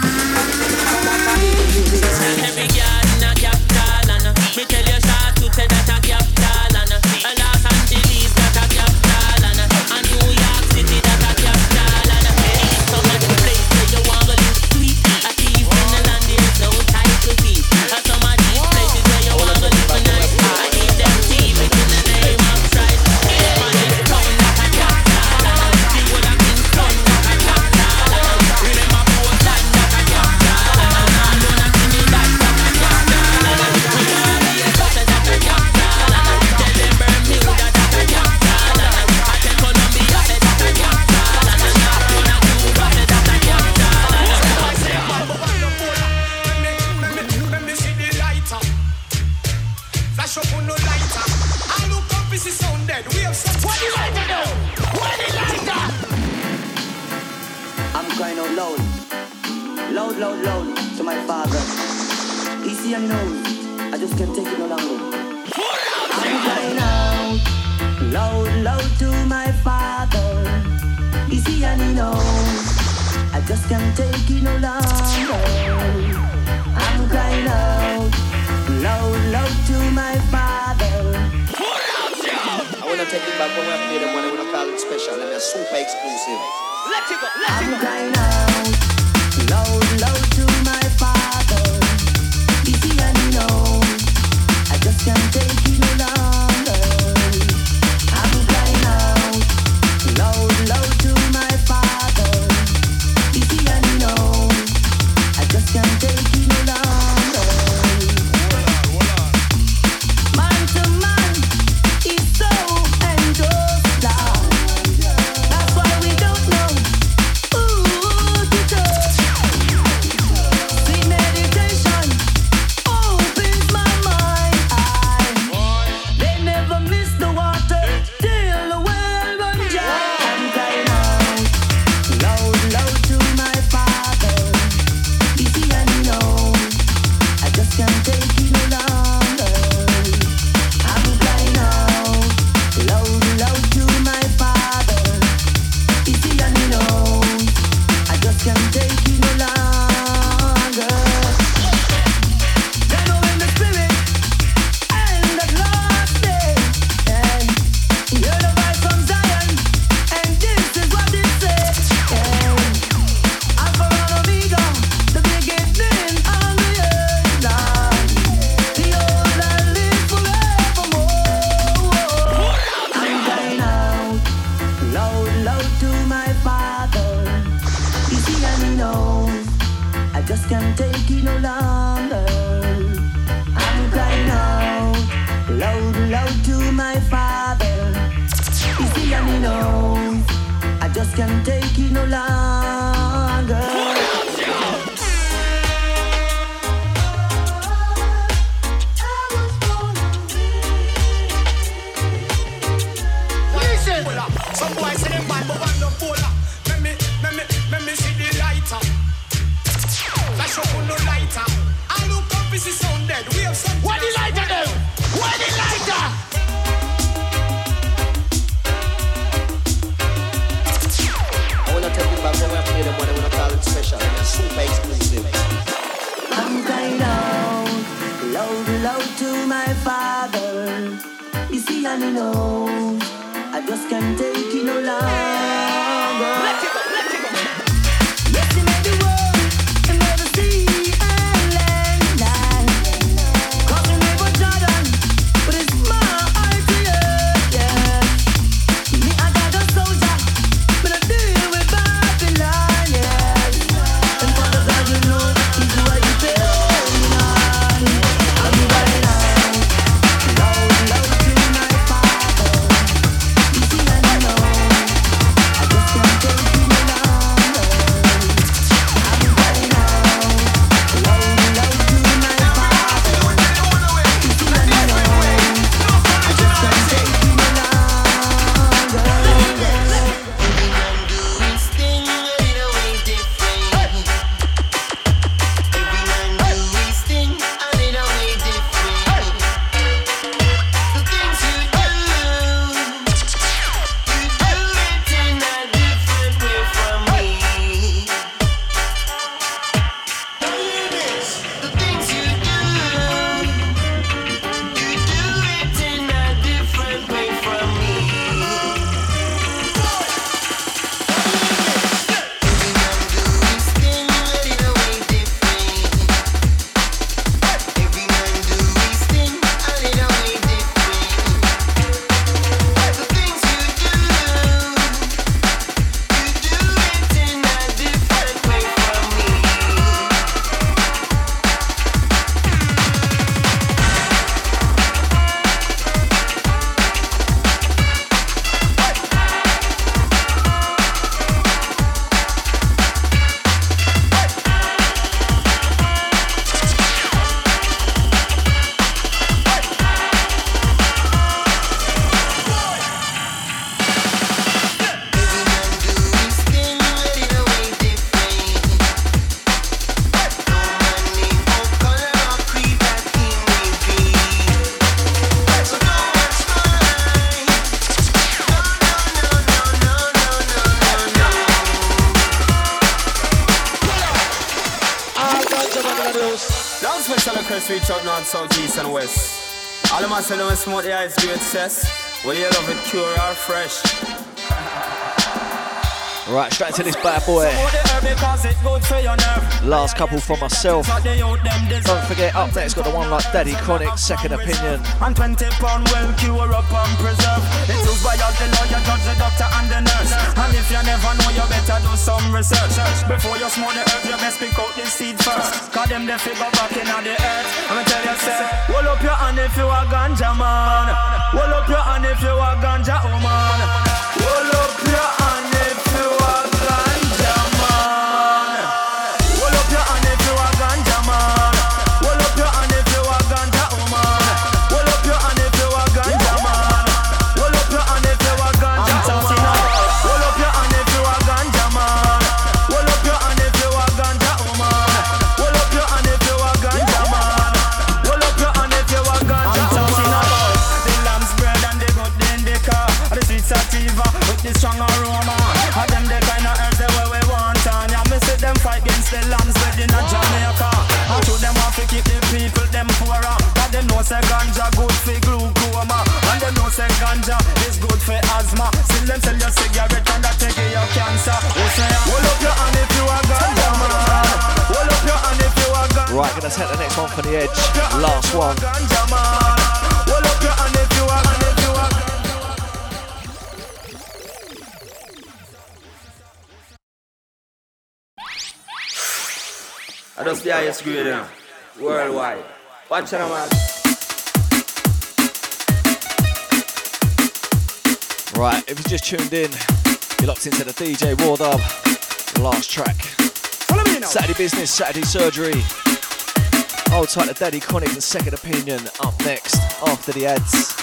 Speaker 27: loud, loud, loud to my father. He see and knows I just can't take it no longer. I'm crying out loud, loud to my father. He see and he knows I just can't take it no longer. I'm crying out loud, loud to my father
Speaker 28: I wanna take it back when we
Speaker 29: have
Speaker 30: made them when I wanna call it special and they're super exclusive.
Speaker 27: Let it go, let I'm crying out. Can't take it.
Speaker 28: are fresh.
Speaker 7: right, straight to this bad boy. Last couple for myself. Don't forget, up next got the one like Daddy Chronic, second opinion.
Speaker 28: And 20 pound will cure up and preserve. It's used by all the lawyer, judge, the doctor, and the nurse. And if you never know, you better do some research. Before you smoke the earth, you best pick out the seed first. Cause them the figure back in the earth. I'm tell you, say, hold up your hand if you are ganja man. Hold up your hand if you a ganja woman. Hold up your hand. Grade, you know. Worldwide. Watch out, man.
Speaker 7: Right, if you just tuned in, you're locked into the DJ Wardub, the last track.
Speaker 28: Follow me now.
Speaker 7: Saturday Business, Saturday Surgery. Hold tight to Daddy Chronic and Second Opinion up next after the ads.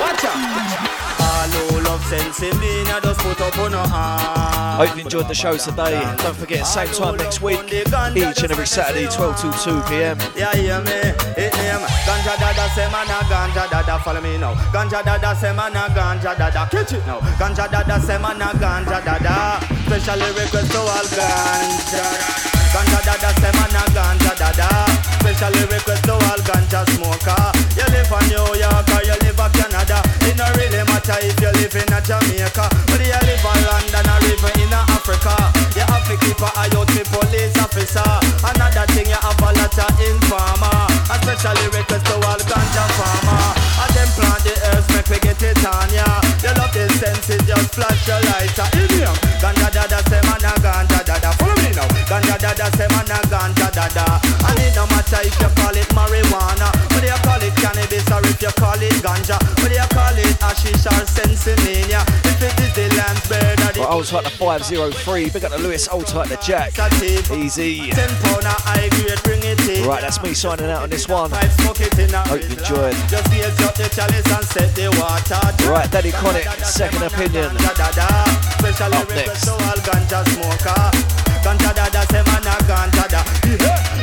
Speaker 28: Watch out. All who love sense in me, now just put up on your hand.
Speaker 7: Hope you enjoyed the show today. Don't forget, same time next week, each and every Saturday, 12 till 2 p.m.
Speaker 28: Yeah, hear me? It name Ganja Dada say man a Ganja Dada follow me now. Ganja Dada say man a Ganja Dada catch it now. Ganja Dada say man a Ganja Dada. Specially request to all Ganja. Ganja Dada say man a Ganja Dada. Specially request to all Ganja smoker. You live in New York or you live in Canada. It no really matter if you live in a Jamaica. Whether you live in London or even in Africa. You have to keep a eye out for police officer. Another thing you have a lot of informer. Especially request to all ganja farmer. And them plant the earth make we get it on ya. You love the senses, just flash your lighter. Here, ganja dada say man a ganja dada. Follow me now. Ganja dada say man a ganja dada. And it no matter if you call it marijuana, whether you call it cannabis or if you call it ganja, whether you call it hashish or sensimania. If it is the lamb's bird or the
Speaker 7: Right, hold tight to 503. Big up to Lewis, hold tight to Jack. Easy.
Speaker 28: Ten pound of high grade, bring it in.
Speaker 7: Right, that's me signing out on this one.
Speaker 28: Pipe smoke it in a
Speaker 7: Hope you enjoyed.
Speaker 28: Just raise up the chalice and set the water.
Speaker 7: Right, Daddy Chronic, second opinion. Up next.
Speaker 28: Ganja dada say man a ganja da.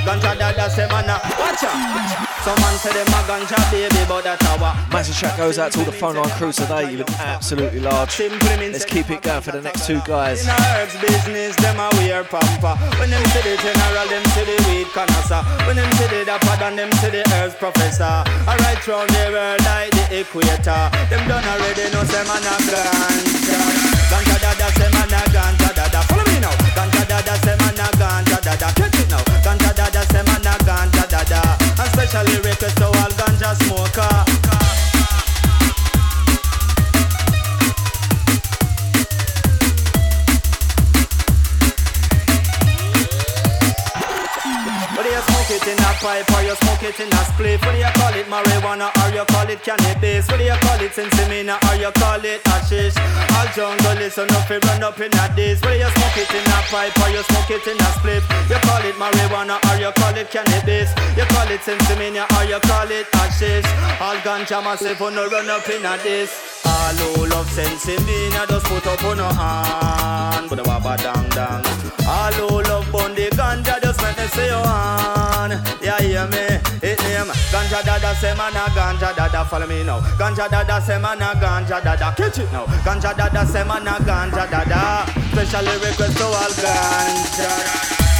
Speaker 28: Ganja dada say man a watch out. Some man say them a ganja baby, but that a what?
Speaker 7: Massive shout goes out to all the phone line crew today. You've been absolutely large. Let's keep it going for the next two guys.
Speaker 28: In herbs business, them a wear pamper. When them see the general, them see the weed canassa. When them see the dapper, then them see the herbs professor. Alright round the world like the equator. Them done already know say man a ganja. Ganja dada say man a ganja now. Ganja dada say man a ganja dada. Catch it now. Ganja dada say man a ganja dada. And specially request to all ganja smoker. In a pipe or you smoke it in a spliff Whether you call it marijuana or you call it cannabis? What do you call it sensimina or you call it hashish? All jungle listen up and run up in a this Whether you smoke it in a pipe or you smoke it in a spliff You call it marijuana or you call it cannabis? You call it sensimina or you call it hashish? All ganja massive on no run up in a this all who love sensimina just put up on your hand. Put a wabba dang dang All who love bun ganja just say your hand Yeah, hear me? It name. Ganja dada say man a ganja dada. Follow me now. Ganja dada say man a ganja dada. Catch it now. Ganja dada say man a ganja dada. Specially request to all ganja